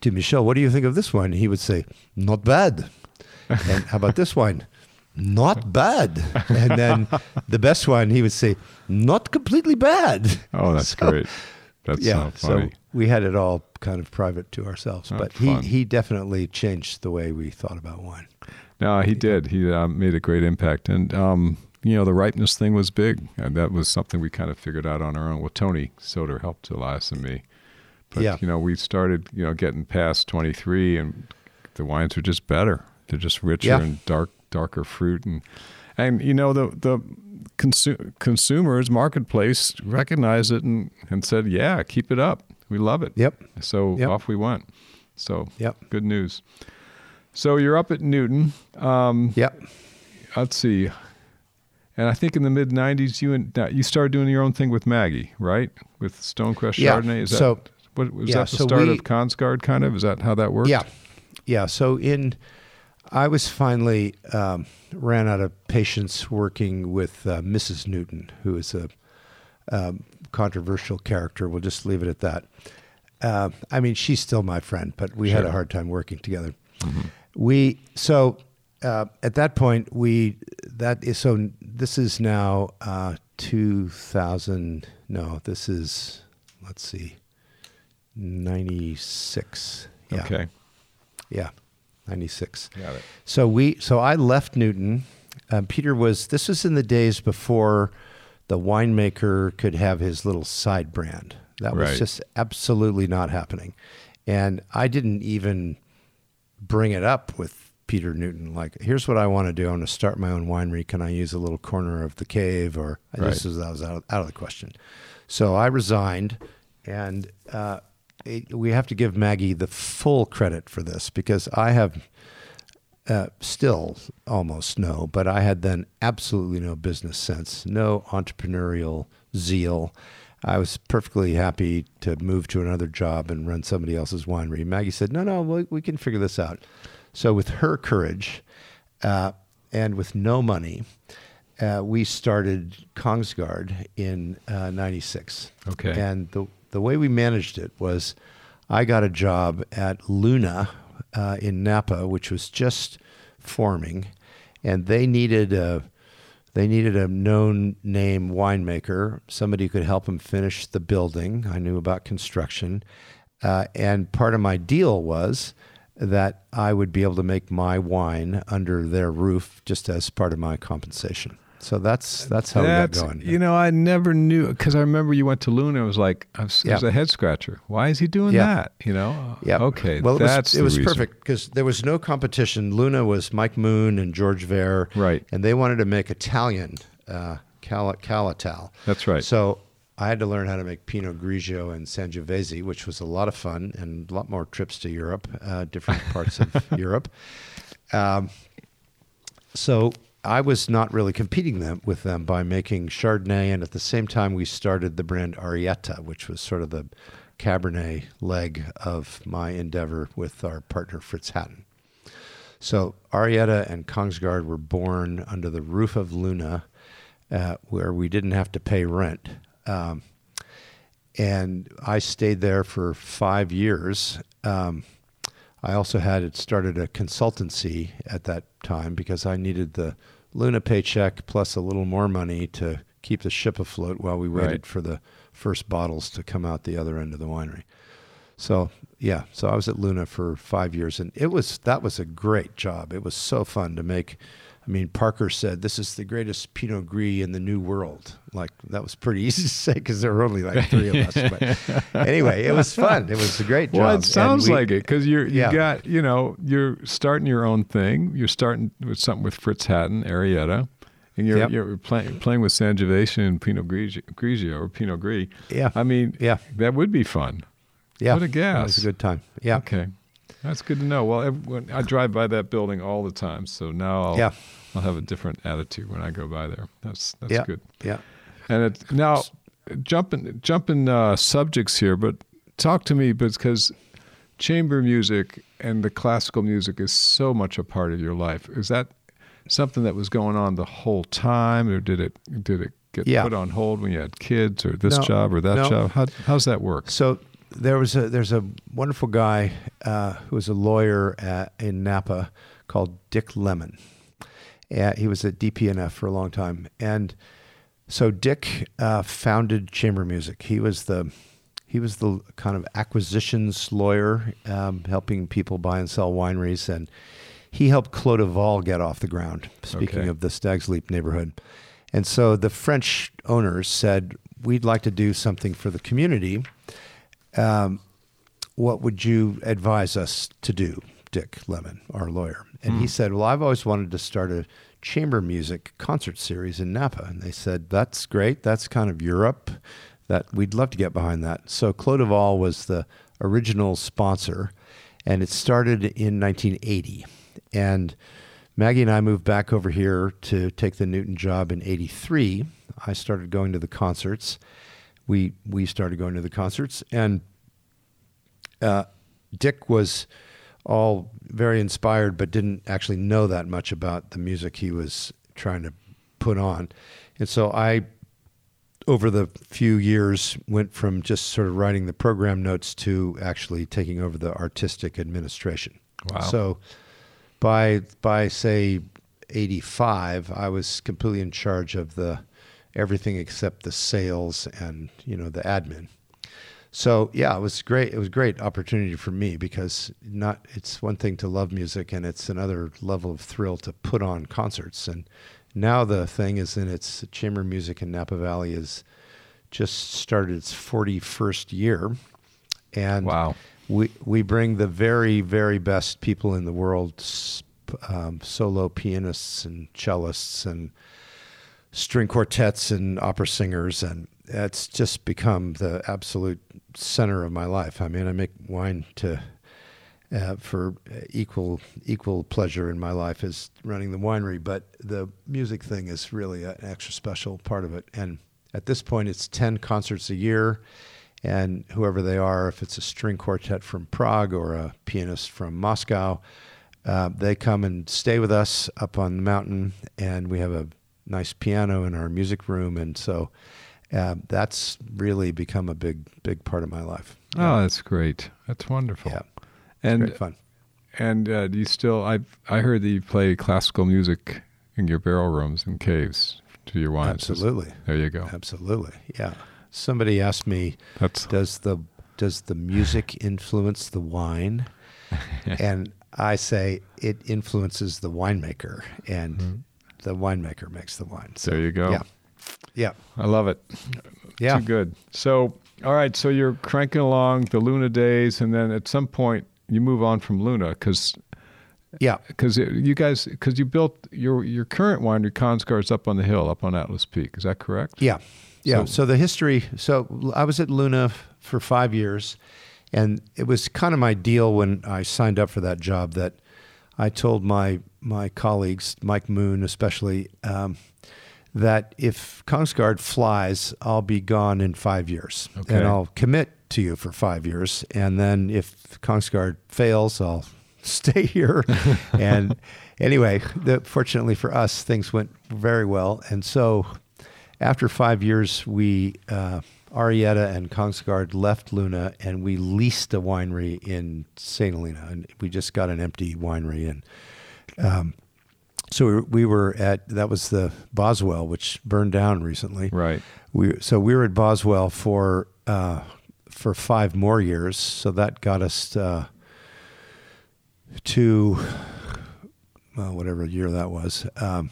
to Michel, "What do you think of this wine?" He would say, "Not bad." and how about this wine? Not bad. And then the best one, he would say, "Not completely bad." oh, that's So, great. That's yeah. so funny. So we had it all kind of private to ourselves, Oh, but fun. he he definitely changed the way we thought about wine. No, he did. He uh, made a great impact, and um, you know the ripeness thing was big, and that was something we kind of figured out on our own. Well, Tony Soter helped Elias and me, but Yeah. you know we started you know getting past twenty three, and the wines are just better. They're just richer Yeah. and dark, darker fruit, and and you know the the consu- consumers marketplace recognized it and and said, yeah, keep it up. We love it. Yep. So Yep. off we went. So Yep. good news. So you're up at Newton. Um, Yep. let's see. And I think in the mid '90s, you and you started doing your own thing with Maggie, right? With Stonecrest Yeah. Chardonnay. Is that what was yeah, that the so start we- of Kongsgaard? Kind of. Is that how that worked? Yeah, yeah. So in, I was finally um, ran out of patience working with uh, Mrs. Newton, who is a um, controversial character. We'll just leave it at that. Uh, I mean, she's still my friend, but we had a hard time working together. We so uh, at that point we that is so this is now uh, 2000. No, this is let's see, 96. Yeah. Okay. Yeah, 96. Got it. So we so I left Newton. Um, Peter was this was in the days before the winemaker could have his little side brand. That was Right. just absolutely not happening. And I didn't even bring it up with Peter Newton. Like, here's what I want to do. I want to start my own winery. Can I use a little corner of the cave? Or Right. this was that was out of, out of the question. So I resigned, and uh, it, we have to give Maggie the full credit for this because I have uh, still almost no, but I had then absolutely no business sense, no entrepreneurial zeal. I was perfectly happy to move to another job and run somebody else's winery. Maggie said, "No, no, we, we can figure this out." So, with her courage uh, and with no money, uh, we started Kongsgaard in '96. Okay. And the the way we managed it was, I got a job at Luna uh, in Napa, which was just forming, and they needed a they needed a known name winemaker, somebody who could help them finish the building. I knew about construction, uh, and part of my deal was that I would be able to make my wine under their roof just as part of my compensation. So that's that's how That's, we got going. You know, I never knew because I remember you went to Luna. It was like I was, it was a head scratcher. Why is he doing Yeah. that? You know? Yeah. Okay. Well, it was, it was reason. perfect because there was no competition. Luna was Mike Moone and George Vare. Right. And they wanted to make Italian uh, Cal- Calatal. That's right. So I had to learn how to make Pinot Grigio and Sangiovese, which was a lot of fun and a lot more trips to Europe, uh, different parts of <laughs> Europe. Um, so I was not really competing them with them by making Chardonnay, and at the same time, we started the brand Arietta, which was sort of the Cabernet leg of my endeavor with our partner Fritz Hatton. So Arietta and Kongsgaard were born under the roof of Luna, uh, where we didn't have to pay rent. Um, and I stayed there for five years. Um, I also had it started a consultancy at that time because I needed the Luna paycheck plus a little more money to keep the ship afloat while we waited Right. for the first bottles to come out the other end of the winery. So yeah, so I was at Luna for five years, and it was that was a great job. It was so fun to make. I mean, Parker said this is the greatest Pinot Gris in the New World. Like that was pretty <laughs> easy to say because there were only like three of us. But <laughs> anyway, it was fun. It was a great job. Well, it sounds we- like it because you're you Yeah. got you know you're starting your own thing. You're starting with something with Fritz Hatton, Arietta, and you're Yep. you're playing playing with Sangiovese and Pinot Grigio, or Pinot Gris. Yeah. I mean, Yeah. that would be fun. Yeah, What a gas! It was a good time. Yeah. Okay, that's good to know. Well, I drive by that building all the time, so now I'll Yeah. I'll have a different attitude when I go by there. That's that's yeah. good. Yeah. And it, now, jumping jumping uh, subjects here, but talk to me because chamber music and the classical music is so much a part of your life. Is that something that was going on the whole time, or did it did it get Yeah. put on hold when you had kids, or this No, job or that no. job? How, how's that work? So there was a there's a wonderful guy uh, who was a lawyer at, in Napa called Dick Lemon. Uh, he was at DPNF for a long time, and so Dick uh, founded chamber music. He was the he was the kind of acquisitions lawyer, um, helping people buy and sell wineries, and he helped Clos get off the ground. Speaking Okay. of the Stags Leap neighborhood, and so the French owners said, "We'd like to do something for the community. Um, what would you advise us to do, Dick Lemon, our lawyer?" And he said, "Well, I've always wanted to start a chamber music concert series in Napa." And they said, "That's great. That's kind of Europe. That we'd love to get behind that." So Clos was the original sponsor, and it started in 1980. And Maggie and I moved back over here to take the Newton job in '83. I started going to the concerts. We we started going to the concerts, and uh, Dick was all very inspired, but didn't actually know that much about the music he was trying to put on. And so I, over the few years, went from just sort of writing the program notes to actually taking over the artistic administration. Wow. So by by say 85, I was completely in charge of the everything except the sales and you know the admin. So yeah, it was great. It was a great opportunity for me because not it's one thing to love music and it's another level of thrill to put on concerts. And now the thing is in its chamber music in Napa Valley is just started its 41st year, and Wow. we we bring the very very best people in the world, um, solo pianists and cellists and string quartets and opera singers, and it's just become the absolute center of my life. I mean, I make wine to uh, for equal equal pleasure in my life as running the winery, but the music thing is really an extra special part of it. And at this point, it's ten concerts a year, and whoever they are, if it's a string quartet from Prague or a pianist from Moscow, uh, they come and stay with us up on the mountain, and we have a nice piano in our music room, and so. Uh, that's really become a big, big part of my life. Oh, that's great. That's wonderful. Yeah. And fun. and uh, do you still? I I heard that you play classical music in your barrel rooms and caves to your wines. Absolutely. There you go. Absolutely. Yeah. Somebody asked me, That's does the does the music <laughs> influence the wine? <laughs> and I say it influences the winemaker and the winemaker makes the wine. So there you go. yeah. Yeah. I love it. Yeah. Too good. So, all right. So you're cranking along the Luna days, and then at some point you move on from Luna because Yeah. because you guys because you built your your current winery Kongsgaard's up on the hill, up on Atlas Peak. Is that correct? Yeah. Yeah. So- So, the history. So I was at Luna f- for five years, and it was kind of my deal when I signed up for that job that I told my my colleagues, Mike Moone especially, um, that if Kongsgaard flies, I'll be gone in five years, Okay. and I'll commit to you for five years, and then if Kongsgaard fails, I'll <laughs> stay here. <laughs> and anyway, the, fortunately for us, things went very well, and so after five years, we uh, Arietta and Kongsgaard left Luna, and we leased a winery in Saint Helena, and we just got an empty winery, and um, so we were, we were at that was the Boswell, which burned down recently. Right. We so we were at Boswell for uh, for five more years, so that got us uh, to well, whatever year that was. Um,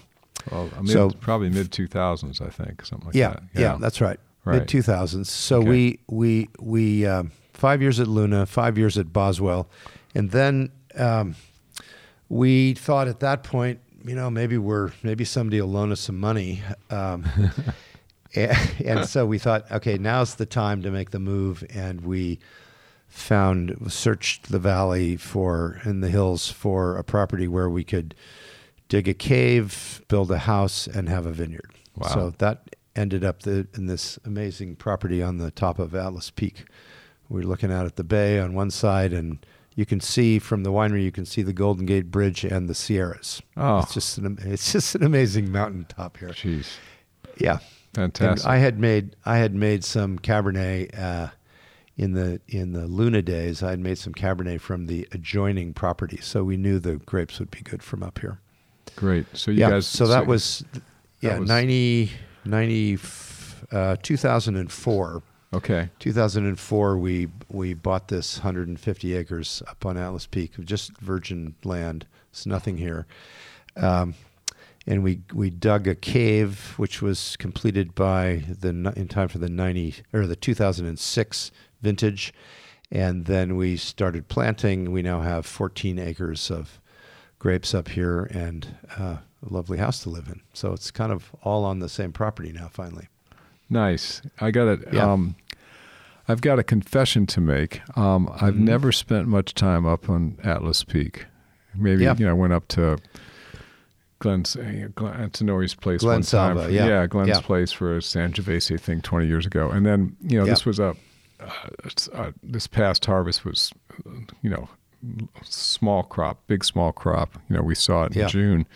Well, I mean, So- probably mid 2000s, I think, something like yeah, that. yeah, that's right. Right. Mid two thousands. So Okay. we we we um, five years at Luna, five years at Boswell, and then um, we thought at that point, you know, maybe we're maybe somebody will loan us some money. Um, <laughs> and, and so we thought, okay, now's the time to make the move, and we found searched the valley for in the hills for a property where we could dig a cave, build a house, and have a vineyard. Wow. So that ended up the, in this amazing property on the top of Atlas Peak. We're looking out at the bay on one side, and you can see from the winery, you can see the Golden Gate Bridge and the Sierras. Oh. It's just an, it's just an amazing mountaintop here. Jeez. Yeah. Fantastic. And I had made I had made some Cabernet uh, in the in the Luna days. I had made some Cabernet from the adjoining property, so we knew the grapes would be good from up here. Great. So you yeah. guys. so that was yeah was- 90, 90 uh, 2004. Okay. 2004 we we bought this 150 acres up on Atlas Peak, of just virgin land. It's nothing here. Um, and we we dug a cave which was completed by the in time for the 90 or the 2006 vintage and then we started planting we now have 14 acres of grapes up here and uh, a lovely house to live in so it's kind of all on the same property now finally Nice. I got it. Yeah. Um, I've got a confession to make. Um, I've Mhm. never spent much time up on Atlas Peak. Maybe Yeah. you know, I went up to Glenn's uh, Glenn Antinori's place Glen one time. Salva, for- yeah. Glenn's Yeah. place for a Sangiovese thing 20 years ago. And then, you know, Yeah. this was a, uh, uh, this past harvest was, you know, small crop, big small crop. You know, we saw it in Yeah. June.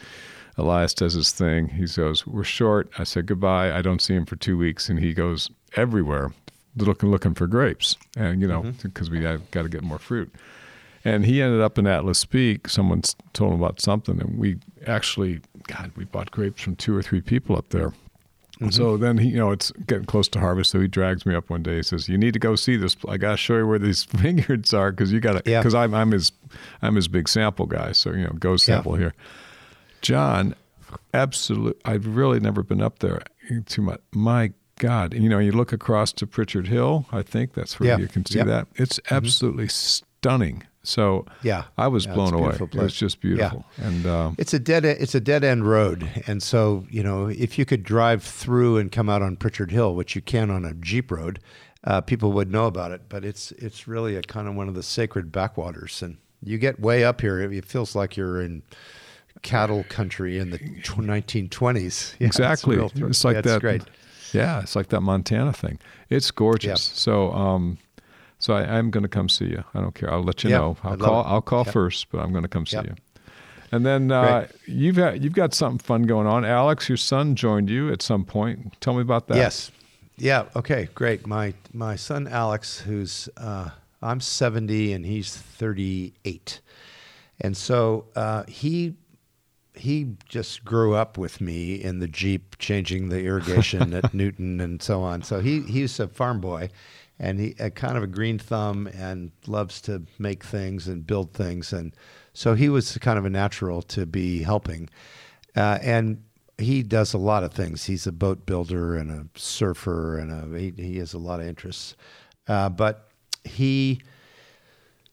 Elias does his thing. He goes, "We're short." I said goodbye. I don't see him for two weeks, and he goes everywhere, looking looking for grapes, and you know, mm-hmm. because we got to get more fruit. And he ended up in Atlas Peak. Someone told him about something, and we actually, God, we bought grapes from two or three people up there. And so mm-hmm. then he, you know, it's getting close to harvest. So he drags me up one day. He says, "You need to go see this. I got to show you where these <laughs> vineyards are because you got to. Yeah. Because I'm I'm his I'm his big sample guy. So you know, go sample here." John, absolute. I've really never been up there too much. My God, you know, you look across to Pritchard Hill. I think that's where Yeah. you can see Yep. that. It's absolutely stunning. So Yeah. I was Yeah, blown away. beautiful It just beautiful. And um, It's a dead it's a dead end road, and so you know if you could drive through and come out on Pritchard Hill, which you can on a jeep road, uh, people would know about it. But it's it's really a kind of one of the sacred backwaters, and you get way up here, it feels like you're in cattle country in the 1920s. <laughs> Yeah, exactly, thrill. it's like Yeah, that. great. Yeah, it's like that Montana thing. It's gorgeous. Yeah. So, um, so I, I'm going to come see you. I don't care. I'll let you know. I'll call. it. I'll call first, but I'm going to come see you. And then uh, you've had, you've got something fun going on. Alex, your son joined you at some point. Tell me about that. Yes. Yeah. Okay. Great. My my son Alex, who's uh, I'm 70 and he's 38, and so uh, he he just grew up with me in the jeep, changing the irrigation at <laughs> Newton and so on. So he he's a farm boy, and he a kind of a green thumb and loves to make things and build things, and so he was kind of a natural to be helping, uh, and he does a lot of things. He's a boat builder and a surfer, and a, he, he has a lot of interests. Uh, but he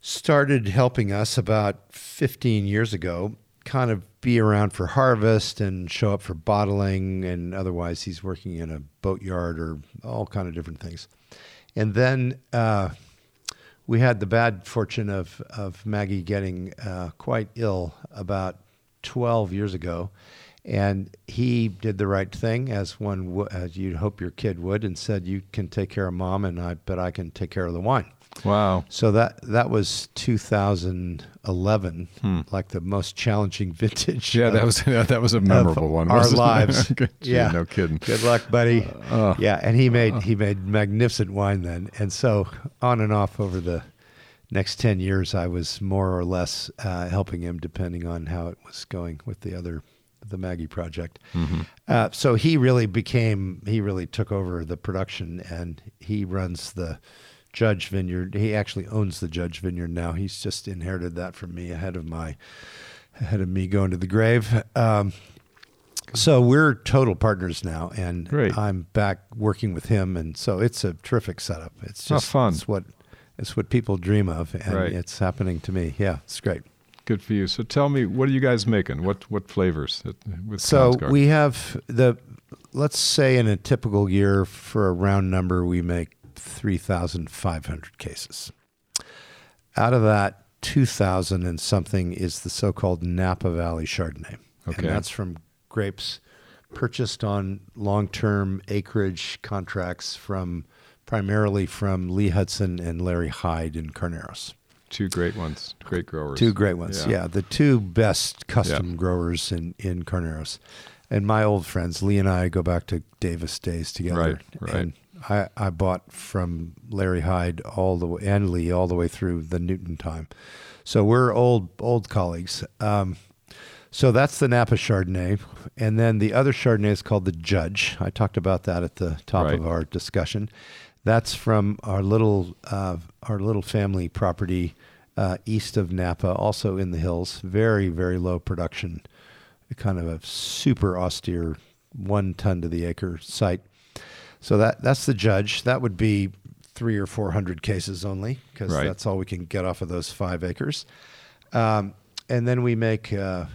started helping us about 15 years ago, kind of be around for harvest and show up for bottling, and otherwise he's working in a boatyard or all kind of different things. And then uh, we had the bad fortune of of Maggie getting uh, quite ill about 12 years ago, And he did the right thing, as one w- as you'd hope your kid would, and said, "You can take care of mom, and I bet I can take care of the wine." Wow. So that that was 2011, like the most challenging <laughs> vintage. Hmm. Yeah, that was <laughs> that was a memorable one. our lives. <laughs> Gee, Yeah. no kidding. Good luck, buddy. Uh, yeah, and he made he made magnificent wine then, and so on and off over the next ten years, I was more or less uh, helping him, depending on how it was going with the other the Maggie project. Mm-hmm. Uh, so he really became he really took over the production, and he runs the Judge Vineyard. He actually owns the Judge Vineyard now. He's just inherited that from me ahead of my ahead of me going to the grave. Um, so we're total partners now, and Great. I'm back working with him, and so it's a terrific setup. It's Oh, just fun. It's what it's what people dream of, and Right. it's happening to me. Yeah, it's great. Good for you. So tell me, what are you guys making? What what flavors at- So we have the let's say in a typical year for a round number, we make three thousand five hundred cases. Out of that, two thousand and something is the so-called Napa Valley Chardonnay, Okay. and that's from grapes purchased on long-term acreage contracts from primarily from Lee Hudson and Larry Hyde in Carneros. two great ones, great growers. Two great ones. Yeah. Yeah, the two best custom growers in in Carneros. And my old friends, Lee and I, go back to Davis days together. Right, right. And I, I bought from Larry Hyde all the way and Lee all the way through the Newton time. So we're old old colleagues. Um, so that's the Napa Chardonnay, and then the other Chardonnay is called the Judge. I talked about that at the top Right. of our discussion. That's from our little uh, our little family property uh, east of Napa, also in the hills. Very very low production, kind of a super austere one ton to the acre site. So that that's the Judge. That would be three or four hundred cases only because Right. that's all we can get off of those five acres. Um, and then we make uh,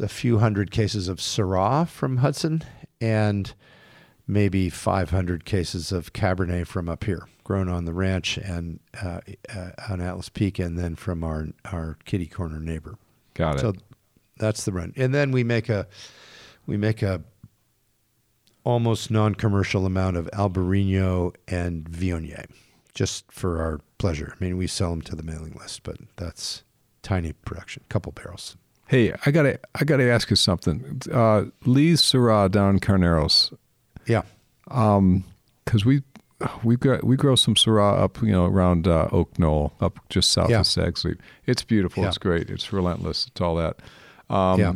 a few hundred cases of Syrah from Hudson and maybe 500 cases of Cabernet from up here, grown on the ranch and uh, uh, on Atlas Peak, and then from our our kitty corner neighbor. Got it. So that's the run, and then we make a we make a almost non-commercial amount of Albarino and Viognier, just for our pleasure. I mean, we sell them to the mailing list, but that's tiny production, couple barrels. hey, I gotta I gotta ask you something. Uh, Lee's Syrah down in Carneros, Yeah, because we we got we grow some Syrah up you know around uh, Oak Knoll up just south Yeah. of Stags Leap. It's beautiful. Yeah. It's great. It's relentless. It's all that. Um, Yeah.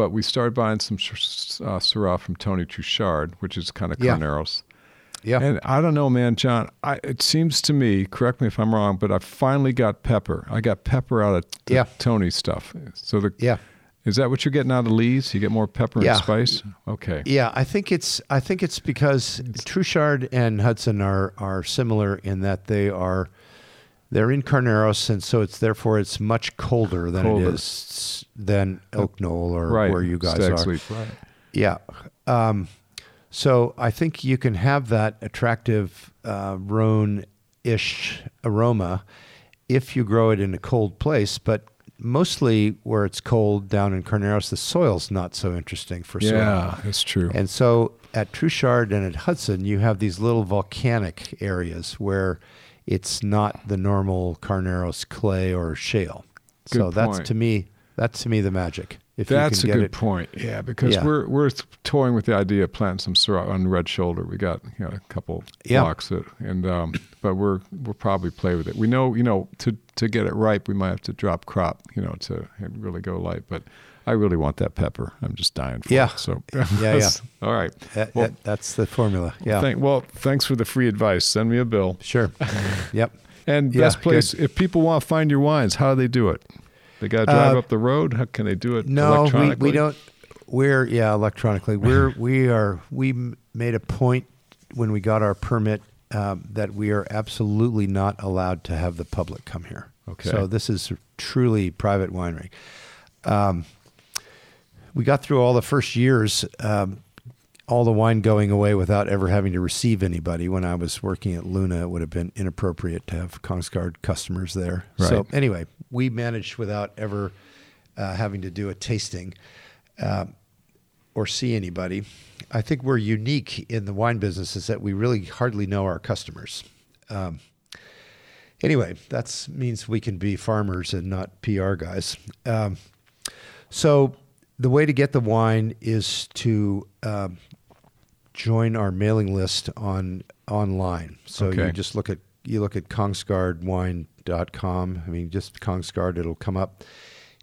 But we started buying some uh, Syrah from Tony Truchard, which is kind of Yeah. Carneros. yeah, And I don't know, man, John. I, it seems to me, correct me if I'm wrong, but I finally got pepper. I got pepper out of Yeah. Tony stuff. So the yeah. is that what you're getting out of Lee's? You get more pepper Yeah. and spice. Okay. Yeah, I think it's I think it's because Truchard and Hudson are are similar in that they are they're in Carneros, and so it's therefore it's much colder than Colder. it is than Oak Knoll or Right. where you guys Stag's are. Leap, Right. Yeah. Um, so I think you can have that attractive uh, Rhone-ish aroma if you grow it in a cold place, but mostly where it's cold down in Carneros, the soil's not so interesting for Syrah. Yeah, that's true. And so at Truchard and at Hudson, you have these little volcanic areas where it's not the normal Carneros clay or shale. so Good that's to me that's to me the magic. If That's a you can good get it, point. Yeah, because Yeah. we're we're toying with the idea of planting some Syrah on Red Shoulder. We got you know a couple Yeah. blocks that, and um, but we're we'll probably play with it. We know you know to to get it ripe, we might have to drop crop, you know, to really go light. But I really want that pepper. I'm just dying for Yeah. it. So yeah. yeah. <laughs> All right. That- Well, that- that's the formula. Yeah, Thank, well, thanks for the free advice. Send me a bill. sure. <laughs> yep. And Yeah, best place if people want to find your wines, how do they do it? They got to drive Uh, up the road. How can they do it? No, we, we don't. We're yeah, electronically. <laughs> We're we are we made a point when we got our permit um, that we are absolutely not allowed to have the public come here. Okay. So this is truly private winery. Um, we got through all the first years, um, all the wine going away without ever having to receive anybody. When I was working at Luna, it would have been inappropriate to have Kongsgaard customers there. So anyway, we managed without ever uh, having to do a tasting. uh, or see anybody. I think we're unique in the wine business is that we really hardly know our customers. Um, anyway, that means we can be farmers and not PR guys. Um, so the way to get the wine is to um, join our mailing list on online. So Okay. you just look at you look at kongsgaardwine.com. I mean, just Kongsgaard, it'll come up.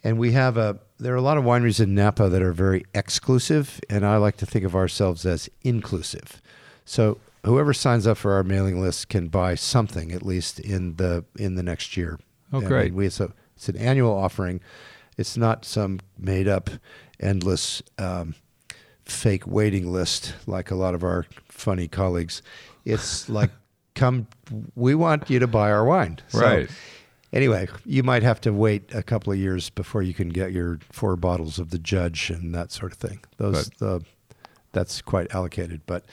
And we have a there are a lot of wineries in Napa that are very exclusive, and I like to think of ourselves as inclusive. So whoever signs up for our mailing list can buy something at least in the in the next year. Oh, great. we it's, a, it's an annual offering. It's not some made up endless um, fake waiting list like a lot of our funny colleagues. It's <laughs> like come we want you to buy our wine. So, Right. Anyway, you might have to wait a couple of years before you can get your four bottles of the judge and that sort of thing. Those the that's quite allocated, but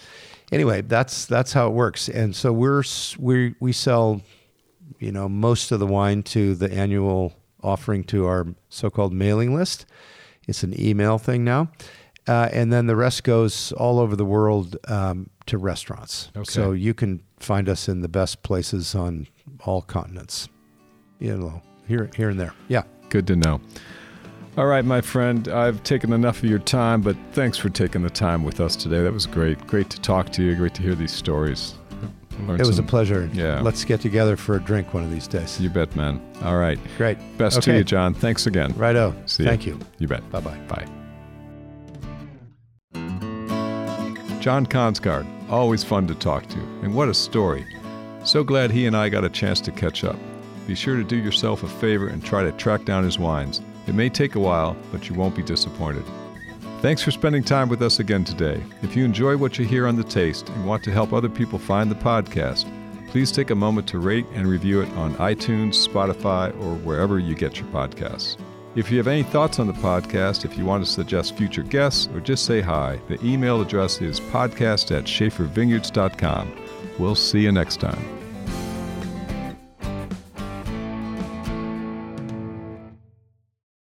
anyway, that's that's how it works. And so we're we we sell you know most of the wine to the annual offering to our so-called mailing list. It's an email thing now. Uh, and then the rest goes all over the world um, to restaurants. Okay. So you can find us in the best places on all continents. You know, here, here and there. Yeah. Good to know. All right, my friend, I've taken enough of your time, but thanks for taking the time with us today. That was great. Great to talk to you. Great to hear these stories. It was some- a pleasure. Yeah. Let's get together for a drink one of these days. You bet, man. All right. Great. Best to you, John. Thanks again. Righto. See. Thank you. You bet. Bye bye. Bye. John Kongsgaard, always fun to talk to, and what a story. So glad he and I got a chance to catch up. Be sure to do yourself a favor and try to track down his wines. It may take a while, but you won't be disappointed. Thanks for spending time with us again today. If you enjoy what you hear on The Taste and want to help other people find the podcast, please take a moment to rate and review it on iTunes, Spotify, or wherever you get your podcasts. If you have any thoughts on the podcast, if you want to suggest future guests, or just say hi, the email address is podcast at shafervineyards.com. We'll see you next time.